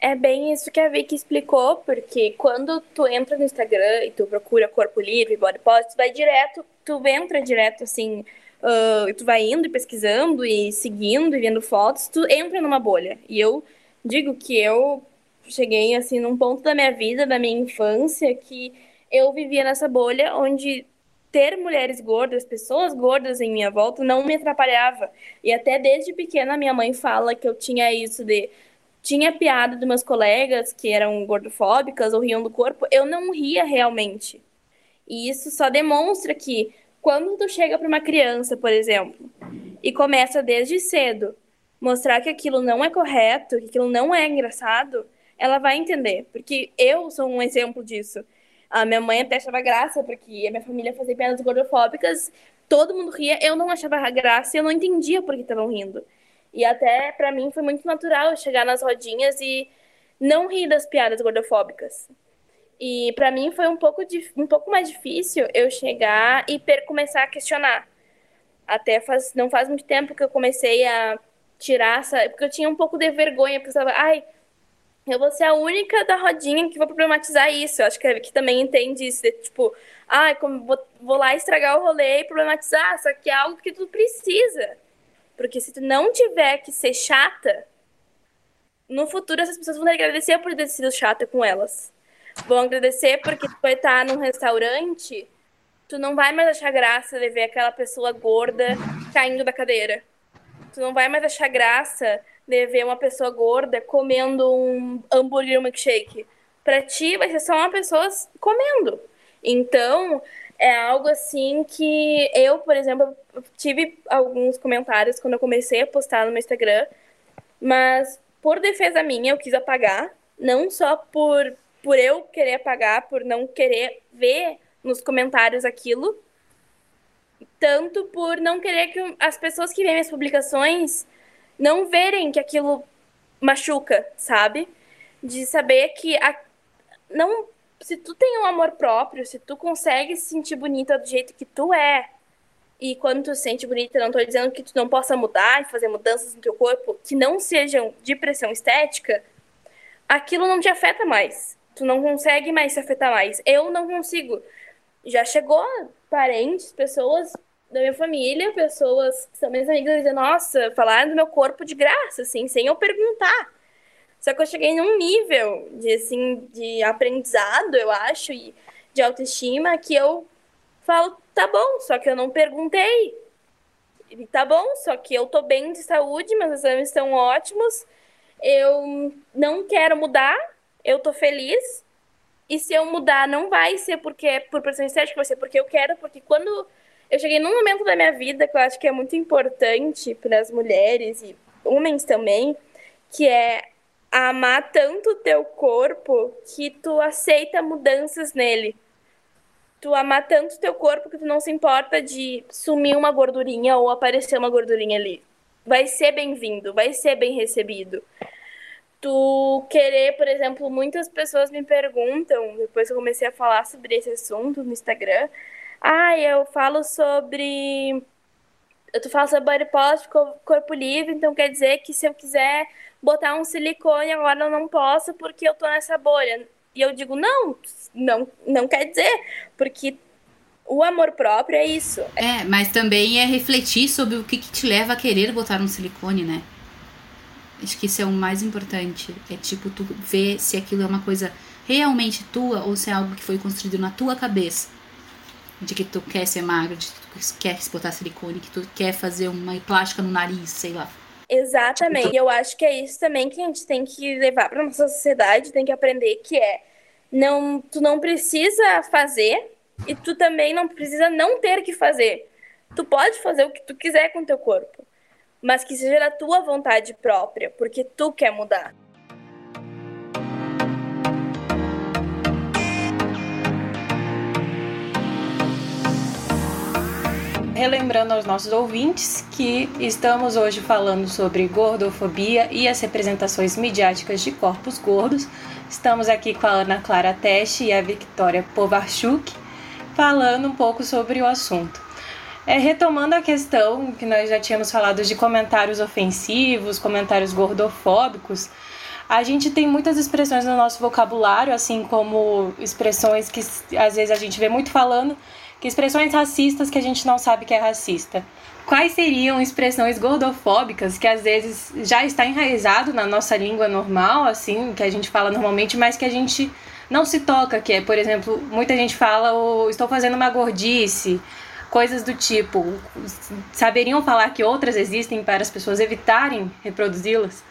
É bem isso que a Vicky explicou, porque quando tu entra no Instagram e tu procura corpo livre, body positive, tu vai direto, tu entra direto assim, uh, tu vai indo e pesquisando e seguindo e vendo fotos, tu entra numa bolha. E eu digo que eu cheguei assim num ponto da minha vida, da minha infância, que eu vivia nessa bolha onde ter mulheres gordas, pessoas gordas em minha volta, não me atrapalhava. E até desde pequena minha mãe fala que eu tinha isso de tinha piada dos meus colegas que eram gordofóbicas ou riam do corpo, eu não ria realmente. E isso só demonstra que quando tu chega para uma criança, por exemplo, e começa desde cedo mostrar que aquilo não é correto, que aquilo não é engraçado, ela vai entender, porque eu sou um exemplo disso. A minha mãe até achava graça, porque a minha família fazia piadas gordofóbicas, todo mundo ria, eu não achava graça e eu não entendia por que estavam rindo. E até para mim foi muito natural chegar nas rodinhas e não rir das piadas gordofóbicas. E para mim foi um pouco, um pouco mais difícil eu chegar e começar a questionar. Até faz, não faz muito tempo que eu comecei a tirar essa. Porque eu tinha um pouco de vergonha, porque eu estava, ai, eu vou ser a única da rodinha que vou problematizar isso. Eu acho que, também entende isso. De, tipo, ah, como vou, vou lá estragar o rolê e problematizar. Só que é algo que tu precisa. Porque se tu não tiver que ser chata, no futuro essas pessoas vão agradecer por ter sido chata com elas. Vão agradecer porque tu vai estar num restaurante, tu não vai mais achar graça de ver aquela pessoa gorda caindo da cadeira. Tu não vai mais achar graça de ver uma pessoa gorda comendo um hambúrguer um milkshake. Pra ti vai ser só uma pessoa comendo. Então, é algo assim que eu, por exemplo, tive alguns comentários quando eu comecei a postar no meu Instagram, mas por defesa minha eu quis apagar, não só por, por eu querer apagar, por não querer ver nos comentários aquilo, tanto por não querer que as pessoas que veem minhas publicações não verem que aquilo machuca, sabe? De saber que a, não se tu tem um amor próprio, se tu consegue se sentir bonita do jeito que tu é, e quando tu se sente bonita, não tô dizendo que tu não possa mudar e fazer mudanças no teu corpo que não sejam de pressão estética, aquilo não te afeta mais. Tu não consegue mais se afetar mais. Eu não consigo. Já chegou parentes, pessoas da minha família, pessoas que são minhas amigas, dizendo, nossa, falaram do meu corpo de graça, assim, sem eu perguntar. Só que eu cheguei num nível de, assim, de aprendizado, eu acho, e de autoestima, que eu falo, tá bom, só que eu não perguntei. E tá bom, só que eu tô bem de saúde, meus exames estão ótimos, eu não quero mudar, eu tô feliz, e se eu mudar, não vai ser porque é por pressão estética, vai ser porque eu quero, porque quando eu cheguei num momento da minha vida que eu acho que é muito importante para as mulheres e homens também, que é amar tanto o teu corpo que tu aceita mudanças nele. Tu amar tanto o teu corpo que tu não se importa de sumir uma gordurinha ou aparecer uma gordurinha ali. Vai ser bem-vindo, vai ser bem recebido. Tu querer, por exemplo, muitas pessoas me perguntam, depois que eu comecei a falar sobre esse assunto no Instagram, ah, eu falo sobre. Eu falo sobre body positive, corpo livre, então quer dizer que se eu quiser botar um silicone agora eu não posso porque eu tô nessa bolha. E eu digo, não, não, não quer dizer, porque o amor próprio é isso. É, mas também é refletir sobre o que, que te leva a querer botar um silicone, né? Acho que isso é o mais importante. É tipo, tu ver se aquilo é uma coisa realmente tua ou se é algo que foi construído na tua cabeça de que tu quer ser magro, de que tu quer botar silicone, que tu quer fazer uma plástica no nariz, sei lá. Exatamente. E eu acho que é isso também que a gente tem que levar para nossa sociedade, tem que aprender que é não, tu não precisa fazer e tu também não precisa não ter que fazer. Tu pode fazer o que tu quiser com teu corpo, mas que seja da tua vontade própria, porque tu quer mudar. Relembrando aos nossos ouvintes que estamos hoje falando sobre gordofobia e as representações midiáticas de corpos gordos. Estamos aqui com a Ana Clara Teste e a Victoria Povarchuk falando um pouco sobre o assunto. É, retomando a questão que nós já tínhamos falado de comentários ofensivos, comentários gordofóbicos, a gente tem muitas expressões no nosso vocabulário, assim como expressões que às vezes a gente vê muito falando, que expressões racistas que a gente não sabe que é racista. Quais seriam expressões gordofóbicas que às vezes já está enraizado na nossa língua normal, assim, que a gente fala normalmente, mas que a gente não se toca, que é, por exemplo, muita gente fala, oh, estou fazendo uma gordice, coisas do tipo. Saberiam falar que outras existem para as pessoas evitarem reproduzi-las?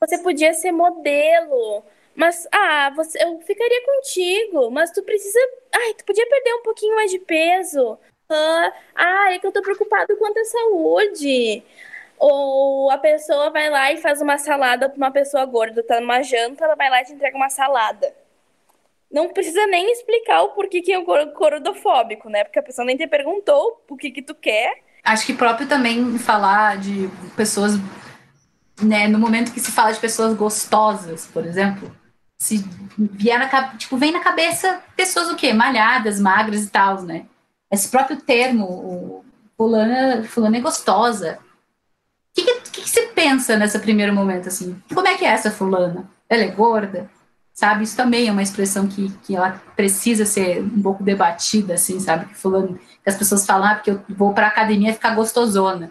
Você podia ser modelo. Mas, ah, você, eu ficaria contigo, mas tu precisa. Ai, tu podia perder um pouquinho mais de peso. Ah, ah é que eu tô preocupado quanto a saúde. Ou a pessoa vai lá e faz uma salada pra uma pessoa gorda, tá numa janta, ela vai lá e te entrega uma salada. Não precisa nem explicar o porquê que é gordofóbico, né? Porque a pessoa nem te perguntou o que que tu quer. Acho que próprio também falar de pessoas, né, no momento que se fala de pessoas gostosas, por exemplo, se vier na, tipo, vem na cabeça pessoas o quê? Malhadas, magras e tal, né? Esse próprio termo, o fulana, fulana é gostosa. O que, que, que, você pensa nesse primeiro momento, assim? Como é que é essa fulana? Ela é gorda? Sabe? Isso também é uma expressão que, que ela precisa ser um pouco debatida, assim, sabe? Que fulano, que as pessoas falam, ah, porque eu vou pra academia ficar gostosona.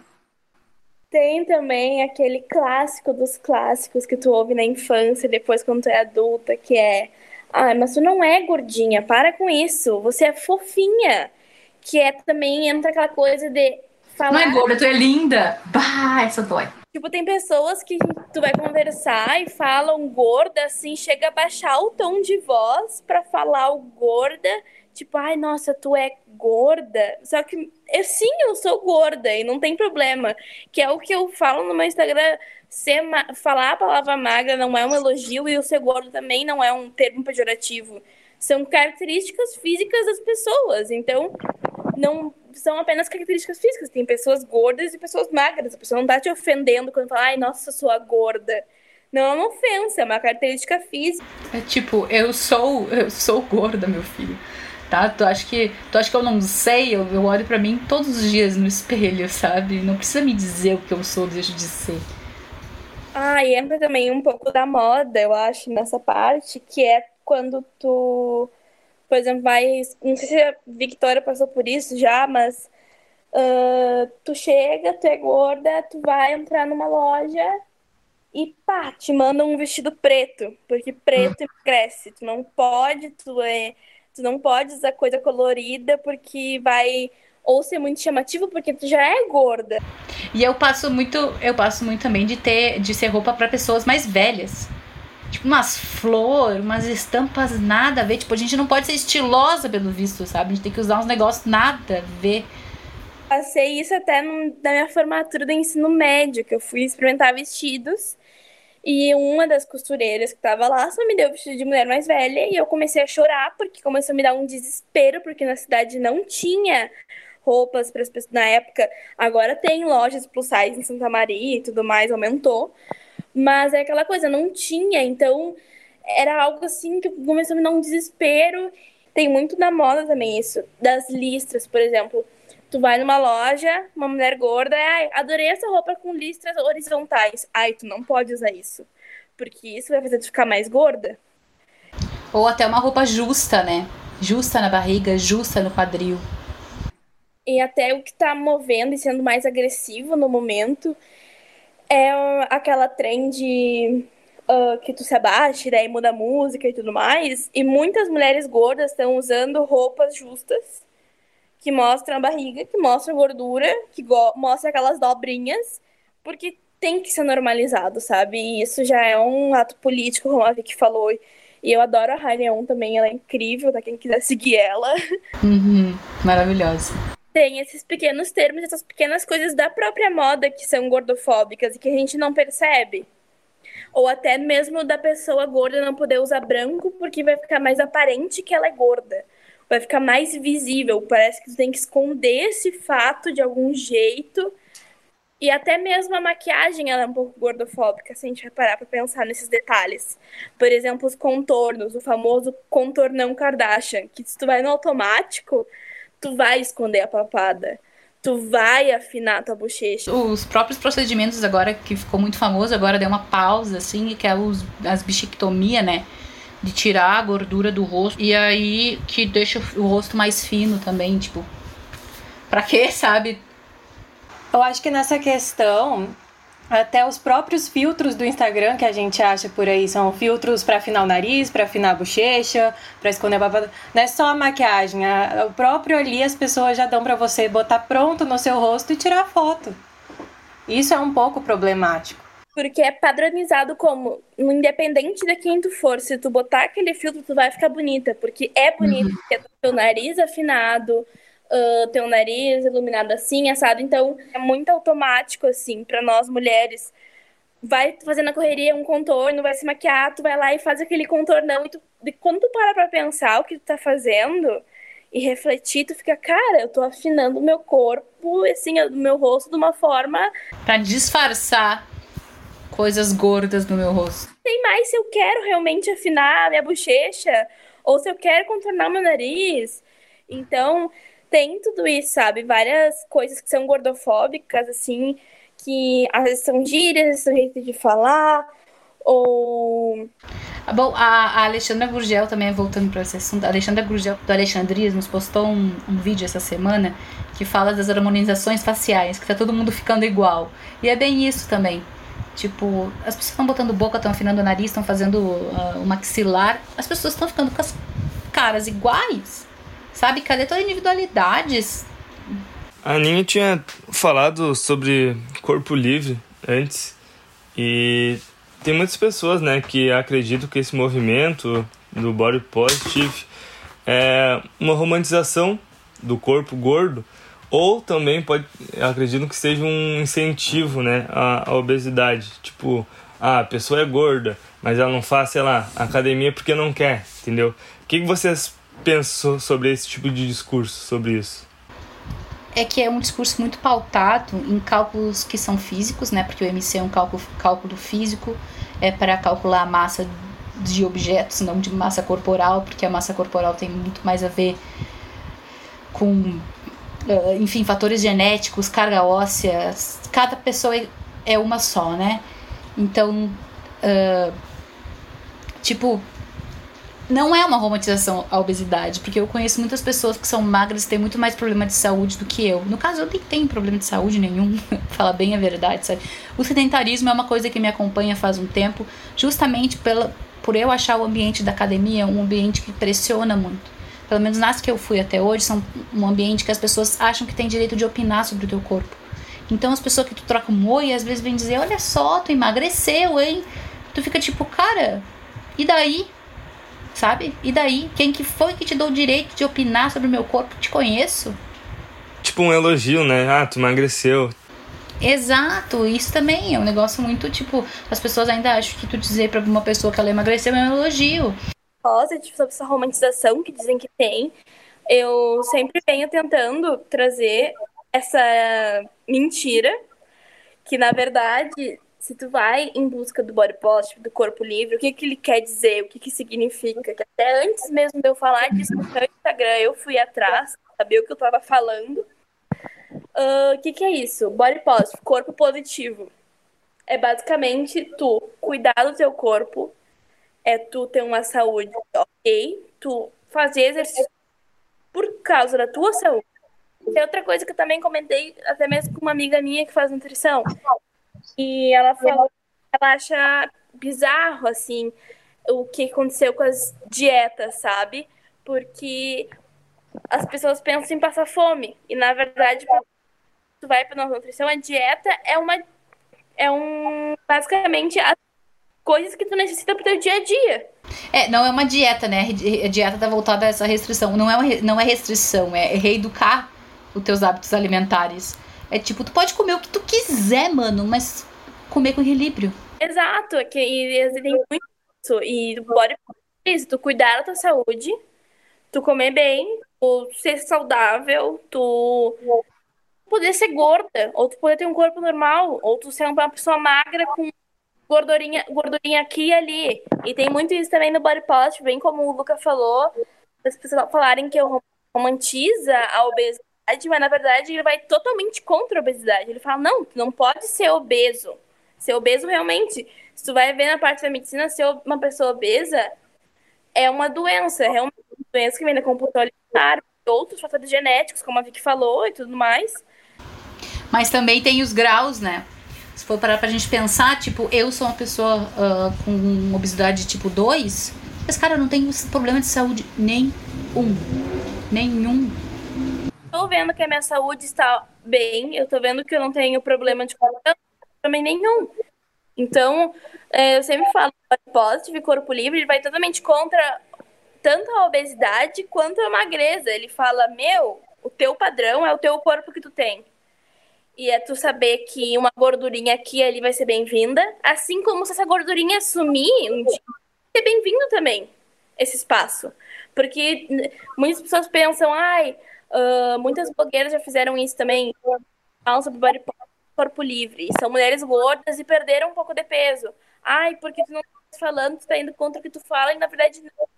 Tem também aquele clássico dos clássicos que tu ouve na infância, depois quando tu é adulta, que é ah, mas tu não é gordinha, para com isso, você é fofinha. Que é também entra aquela coisa de falar. Não é gorda, tu é linda. Bah, essa dói. Tipo, tem pessoas que tu vai conversar e falam gorda, assim, chega a baixar o tom de voz pra falar o gorda tipo, ai, nossa, tu é gorda. Só que eu sim, eu sou gorda e não tem problema. Que é o que eu falo no meu Instagram. Ser falar a palavra magra não é um elogio e o ser gordo também não é um termo pejorativo. São características físicas das pessoas. Então, não são apenas características físicas. Tem pessoas gordas e pessoas magras. A pessoa não tá te ofendendo quando fala, ai, nossa, sou gorda. Não é uma ofensa, é uma característica física. É tipo, eu sou, eu sou gorda, meu filho tá? Tu acha que, tu acha que eu não sei? Eu, eu olho para mim todos os dias no espelho, sabe? Não precisa me dizer o que eu sou, deixo de ser. Ah, e entra também um pouco da moda, eu acho, nessa parte, que é quando tu, por exemplo, vai. Não sei se a Victoria passou por isso já, mas uh, tu chega, tu é gorda, tu vai entrar numa loja e pá, te mandam um vestido preto, porque preto cresce. Tu não pode, tu é, tu não pode usar coisa colorida porque vai ou ser muito chamativo porque tu já é gorda. E eu passo muito, eu passo muito também de ter de ser roupa para pessoas mais velhas. Tipo, umas flores, umas estampas nada a ver. Tipo, a gente não pode ser estilosa pelo visto, sabe? A gente tem que usar uns negócios nada a ver. Passei isso até no, na minha formatura do ensino médio, que eu fui experimentar vestidos. E uma das costureiras que tava lá só me deu vestido de mulher mais velha e eu comecei a chorar porque começou a me dar um desespero porque na cidade não tinha roupas para as pessoas na época. Agora tem lojas plus size em Santa Maria e tudo mais, aumentou. Mas é aquela coisa, não tinha, então era algo assim que começou a me dar um desespero. Tem muito da moda também isso, das listras, por exemplo. Tu vai numa loja, uma mulher gorda, ai, adorei essa roupa com listras horizontais. Ai, tu não pode usar isso. Porque isso vai fazer tu ficar mais gorda. Ou até uma roupa justa, né? Justa na barriga, justa no quadril. E até o que tá movendo e sendo mais agressivo no momento é aquela trend uh, que tu se abaixa, daí muda a música e tudo mais. E muitas mulheres gordas estão usando roupas justas que mostram a barriga, que mostram a gordura, que mostra aquelas dobrinhas, porque tem que ser normalizado, sabe? E isso já é um ato político, como a Vicky falou. E eu adoro a Rainion também, ela é incrível, tá? Quem quiser seguir ela. Uhum, maravilhosa. Tem esses pequenos termos, essas pequenas coisas da própria moda que são gordofóbicas e que a gente não percebe. Ou até mesmo da pessoa gorda não poder usar branco porque vai ficar mais aparente que ela é gorda vai ficar mais visível. Parece que tu tem que esconder esse fato de algum jeito. E até mesmo a maquiagem ela é um pouco gordofóbica, se a gente parar pra pensar nesses detalhes. Por exemplo, os contornos, o famoso contornão Kardashian, que se tu vai no automático, tu vai esconder a papada. Tu vai afinar tua bochecha. Os próprios procedimentos agora, que ficou muito famoso, agora deu uma pausa, assim, que é os, as bichectomia, né? De tirar a gordura do rosto e aí que deixa o rosto mais fino também, tipo, pra quê, sabe? Eu acho que nessa questão, até os próprios filtros do Instagram que a gente acha por aí são filtros para afinar o nariz, para afinar a bochecha, para esconder a babada. Não é só a maquiagem, a, o próprio ali as pessoas já dão para você botar pronto no seu rosto e tirar foto. Isso é um pouco problemático. Porque é padronizado como, independente de quem tu for, se tu botar aquele filtro, tu vai ficar bonita. Porque é bonito, uhum. porque é teu nariz afinado, uh, teu nariz iluminado assim, assado. Então, é muito automático, assim, para nós mulheres. Vai fazendo a correria, um contorno, vai se maquiar, tu vai lá e faz aquele contornão. E tu, quando tu para pra pensar o que tu tá fazendo e refletir, tu fica, cara, eu tô afinando o meu corpo, assim, o meu rosto de uma forma. Pra disfarçar coisas gordas no meu rosto. Tem mais se eu quero realmente afinar a minha bochecha ou se eu quero contornar meu nariz. Então, tem tudo isso, sabe? Várias coisas que são gordofóbicas, assim, que às vezes são gírias, são jeito de falar, ou. Ah, bom, a, a Alexandra Gurgel também, voltando para esse assunto, a Alexandra Gurgel do Alexandrismos postou um, um vídeo essa semana que fala das harmonizações faciais, que tá todo mundo ficando igual. E é bem isso também. Tipo, as pessoas estão botando boca, estão afinando o nariz, estão fazendo uh, o maxilar. As pessoas estão ficando com as caras iguais. Sabe? Cadê toda a individualidades? A Aninha tinha falado sobre corpo livre antes. E tem muitas pessoas, né, que acreditam que esse movimento do body positive é uma romantização do corpo gordo ou também pode, acredito que seja um incentivo, né, à, obesidade. Tipo, ah, a pessoa é gorda, mas ela não faz, sei lá, academia porque não quer, entendeu? O que, que vocês pensam sobre esse tipo de discurso, sobre isso? É que é um discurso muito pautado em cálculos que são físicos, né? Porque o MC é um cálculo, cálculo físico, é para calcular a massa de objetos, não de massa corporal, porque a massa corporal tem muito mais a ver com enfim, fatores genéticos, carga óssea, cada pessoa é, é uma só, né? Então, uh, tipo, não é uma romantização a obesidade, porque eu conheço muitas pessoas que são magras e têm muito mais problema de saúde do que eu. No caso, eu nem tenho problema de saúde nenhum, falar bem a verdade, sabe? O sedentarismo é uma coisa que me acompanha faz um tempo, justamente pela, por eu achar o ambiente da academia um ambiente que pressiona muito. Pelo menos nas que eu fui até hoje, são um ambiente que as pessoas acham que tem direito de opinar sobre o teu corpo. Então as pessoas que tu troca um oi, às vezes vêm dizer, olha só, tu emagreceu, hein? Tu fica tipo, cara, e daí? sabe? E daí? Quem que foi que te deu o direito de opinar sobre o meu corpo? Te conheço. Tipo um elogio, né? Ah, tu emagreceu. Exato, isso também é um negócio muito tipo, as pessoas ainda acham que tu dizer para uma pessoa que ela emagreceu é um elogio. Sobre essa romantização que dizem que tem, eu sempre venho tentando trazer essa mentira que na verdade se tu vai em busca do body positive, do corpo livre, o que, que ele quer dizer, o que, que significa, que até antes mesmo de eu falar disso no meu Instagram, eu fui atrás, saber o que eu tava falando. Uh, o que, que é isso? Body positive, corpo positivo. É basicamente tu cuidar do teu corpo, é tu ter uma saúde ok, tu fazer exercício por causa da tua saúde. Tem outra coisa que eu também comentei, até mesmo com uma amiga minha que faz nutrição. E ela falou que ela acha bizarro, assim, o que aconteceu com as dietas, sabe? Porque as pessoas pensam em passar fome. E, na verdade, tu vai para nossa nutrição, a dieta é uma... É um... Basicamente, as coisas que tu necessita pro teu dia a dia. É, não é uma dieta, né? A dieta tá voltada a essa restrição. Não é, uma, não é restrição, é reeducar os teus hábitos alimentares. É tipo, tu pode comer o que tu quiser, mano, mas comer com equilíbrio. Exato, é que e, tem muito isso. E tu pode isso, tu cuidar da tua saúde, tu comer bem, tu ser saudável, tu poder ser gorda, ou tu poder ter um corpo normal, ou tu ser uma pessoa magra com gordurinha, gordurinha aqui e ali. E tem muito isso também no body positive, bem como o Luca falou, as pessoas falarem que eu romantiza a obesidade mas na verdade ele vai totalmente contra a obesidade. Ele fala: não, tu não pode ser obeso. Ser obeso realmente, se tu vai ver na parte da medicina, ser uma pessoa obesa é uma doença, é uma doença que vem da compulsão alimentar, outros fatores genéticos, como a Vicky falou e tudo mais. Mas também tem os graus, né? Se for parar pra gente pensar, tipo, eu sou uma pessoa uh, com obesidade tipo 2, mas, cara, eu não tenho problema de saúde nenhum. Nenhum tô vendo que a minha saúde está bem, eu tô vendo que eu não tenho problema de coração, também nenhum. Então, é, eu sempre falo, o positive, corpo livre, ele vai totalmente contra tanto a obesidade quanto a magreza. Ele fala, meu, o teu padrão é o teu corpo que tu tem. E é tu saber que uma gordurinha aqui e ali vai ser bem-vinda, assim como se essa gordurinha sumir um dia, ser bem-vindo também, esse espaço. Porque muitas pessoas pensam, ai, Uh, muitas blogueiras já fizeram isso também, falam sobre body corpo livre. São mulheres gordas e perderam um pouco de peso. Ai, porque tu não tá falando, tu tá indo contra o que tu fala, e na verdade não.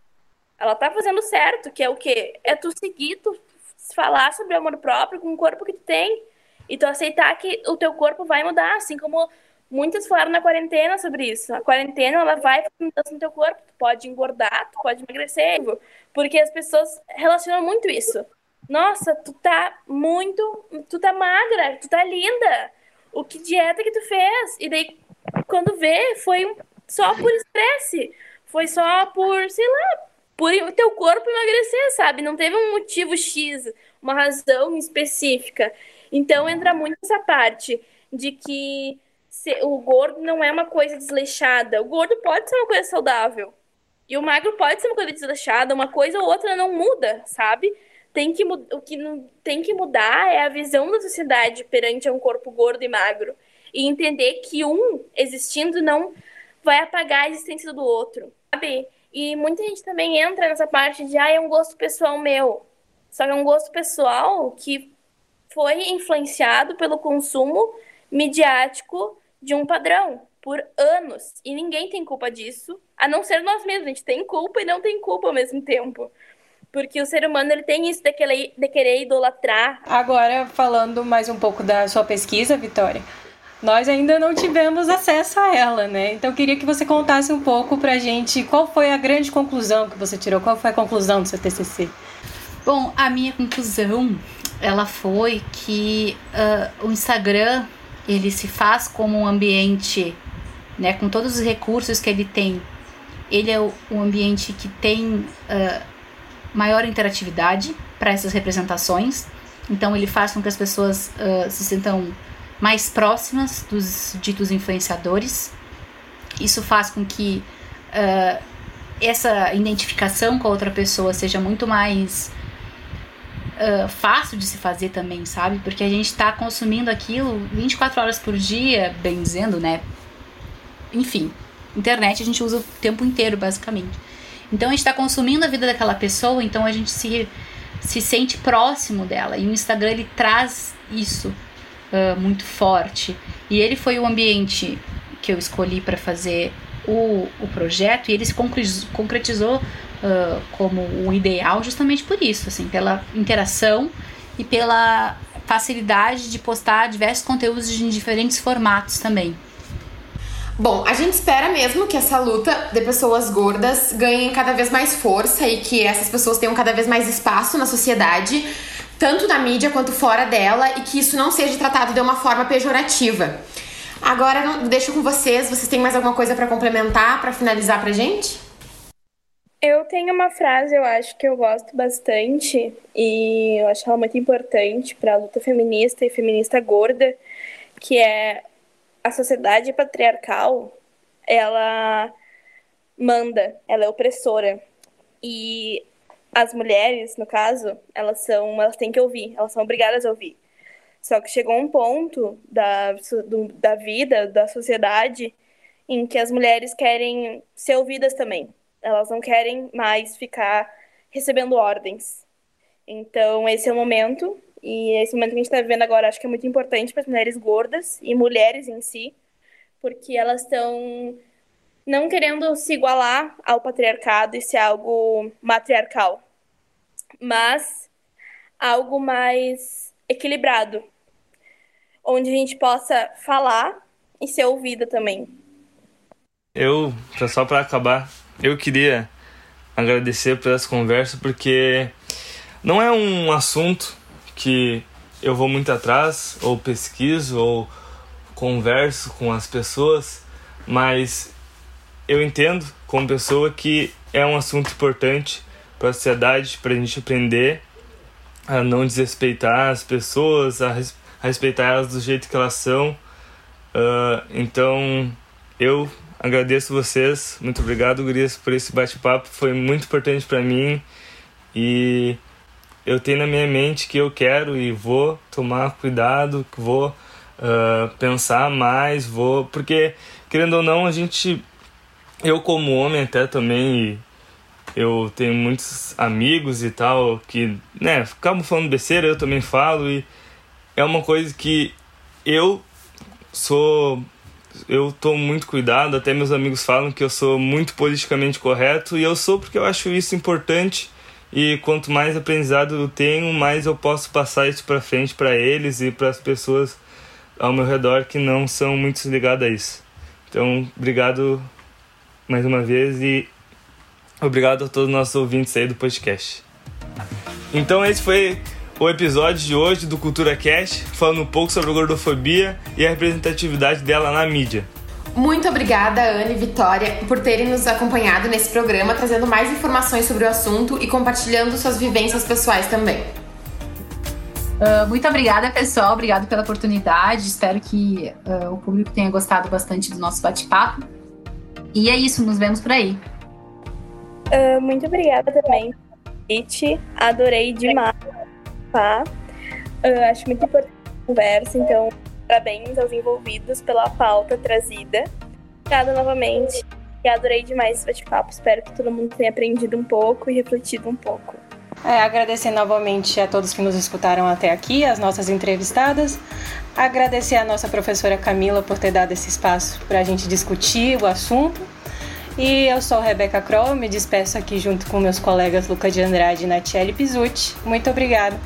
Ela tá fazendo certo, que é o quê? É tu seguir, tu falar sobre amor próprio com o corpo que tu tem. E tu aceitar que o teu corpo vai mudar, assim como muitas falaram na quarentena sobre isso. A quarentena, ela vai fazer mudança no teu corpo. Tu pode engordar, tu pode emagrecer. Porque as pessoas relacionam muito isso nossa, tu tá muito. Tu tá magra, tu tá linda. O que dieta que tu fez? E daí, quando vê, foi só por estresse. Foi só por, sei lá, por o teu corpo emagrecer, sabe? Não teve um motivo X, uma razão específica. Então entra muito essa parte de que o gordo não é uma coisa desleixada. O gordo pode ser uma coisa saudável. E o magro pode ser uma coisa desleixada, uma coisa ou outra não muda, sabe? tem que, o que não, tem que mudar é a visão da sociedade perante um corpo gordo e magro. E entender que um existindo não vai apagar a existência do outro, sabe? E muita gente também entra nessa parte de, ah, é um gosto pessoal meu. Só que é um gosto pessoal que foi influenciado pelo consumo midiático de um padrão por anos. E ninguém tem culpa disso, a não ser nós mesmos. A gente tem culpa e não tem culpa ao mesmo tempo. Porque o ser humano ele tem isso de querer, de querer idolatrar. Agora, falando mais um pouco da sua pesquisa, Vitória, nós ainda não tivemos acesso a ela, né? Então queria que você contasse um pouco pra gente qual foi a grande conclusão que você tirou, qual foi a conclusão do seu TCC. Bom, a minha conclusão, ela foi que uh, o Instagram, ele se faz como um ambiente, né, com todos os recursos que ele tem, ele é o, um ambiente que tem uh, maior interatividade para essas representações, então ele faz com que as pessoas uh, se sintam mais próximas dos ditos influenciadores. Isso faz com que essa identificação com a outra pessoa seja muito mais uh, fácil de se fazer também, sabe? Porque a gente está consumindo aquilo 24 horas por dia, bem dizendo, né? Enfim, internet a gente usa o tempo inteiro, basicamente. Então a gente está consumindo a vida daquela pessoa, então a gente se, se sente próximo dela. E o Instagram ele traz isso uh, muito forte. E ele foi o ambiente que eu escolhi para fazer o, o projeto e ele se concretizou uh, como o ideal justamente por isso, assim, pela interação e pela facilidade de postar diversos conteúdos em diferentes formatos também. Bom, a gente espera mesmo que essa luta de pessoas gordas ganhe cada vez mais força e que essas pessoas tenham cada vez mais espaço na sociedade tanto na mídia quanto fora dela, e que isso não seja tratado de uma forma pejorativa. Agora, deixo com vocês. Vocês têm mais alguma coisa para complementar, para finalizar pra gente? Eu tenho uma frase, eu acho que eu gosto bastante e eu acho ela muito importante para a luta feminista e feminista gorda, que é a sociedade patriarcal, ela manda, ela é opressora. E as mulheres, no caso, elas são, elas têm que ouvir, elas são obrigadas a ouvir. Só que chegou um ponto da, do, da vida, da sociedade, em que as mulheres querem ser ouvidas também. Elas não querem mais ficar recebendo ordens. Então, esse é o momento, e esse momento que a gente está vivendo agora acho que é muito importante para as mulheres gordas e mulheres em si, porque elas estão não querendo se igualar ao patriarcado e ser algo matriarcal, mas algo mais equilibrado, onde a gente possa falar e ser ouvida também. Eu, só para acabar, eu queria agradecer por essa conversa porque não é um assunto que eu vou muito atrás ou pesquiso ou converso com as pessoas, mas eu entendo como pessoa que é um assunto importante para a sociedade, para a gente aprender a não desrespeitar as pessoas, a, res, a respeitar elas do jeito que elas são. Uh, então, eu agradeço vocês, muito obrigado, Gurias, por esse bate-papo, foi muito importante para mim e eu tenho na minha mente que eu quero e vou tomar cuidado, vou uh, pensar mais, vou. Porque, querendo ou não, a gente eu como homem até também eu tenho muitos amigos e tal que, né, acabam falando besteira, eu também falo e é uma coisa que eu sou eu tomo muito cuidado, até meus amigos falam que eu sou muito politicamente correto e eu sou porque eu acho isso importante e quanto mais aprendizado eu tenho, mais eu posso passar isso para frente para eles e para as pessoas ao meu redor que não são muito ligadas a isso. Então, obrigado mais uma vez e obrigado a todos os nossos ouvintes aí do podcast. Então esse foi o episódio de hoje do Cultura Cast, falando um pouco sobre a gordofobia e a representatividade dela na mídia. Muito obrigada, Ana e Vitória, por terem nos acompanhado nesse programa, trazendo mais informações sobre o assunto e compartilhando suas vivências pessoais também. Uh, muito obrigada, pessoal. Obrigado pela oportunidade. Espero que uh, o público tenha gostado bastante do nosso bate-papo. E é isso, nos vemos por aí. Uh, muito obrigada também, It. Adorei demais. Tá? Uh, acho muito importante a conversa, então parabéns aos envolvidos pela pauta trazida. Obrigada novamente. E adorei demais esse bate-papo. Espero que todo mundo tenha aprendido um pouco e refletido um pouco. É, agradecer novamente a todos que nos escutaram até aqui, as nossas entrevistadas. Agradecer a nossa professora Camila por ter dado esse espaço para a gente discutir o assunto. E eu sou Rebeca Kroll, me despeço aqui junto com meus colegas Luca de Andrade e Natiele Pizzuti. Muito obrigada.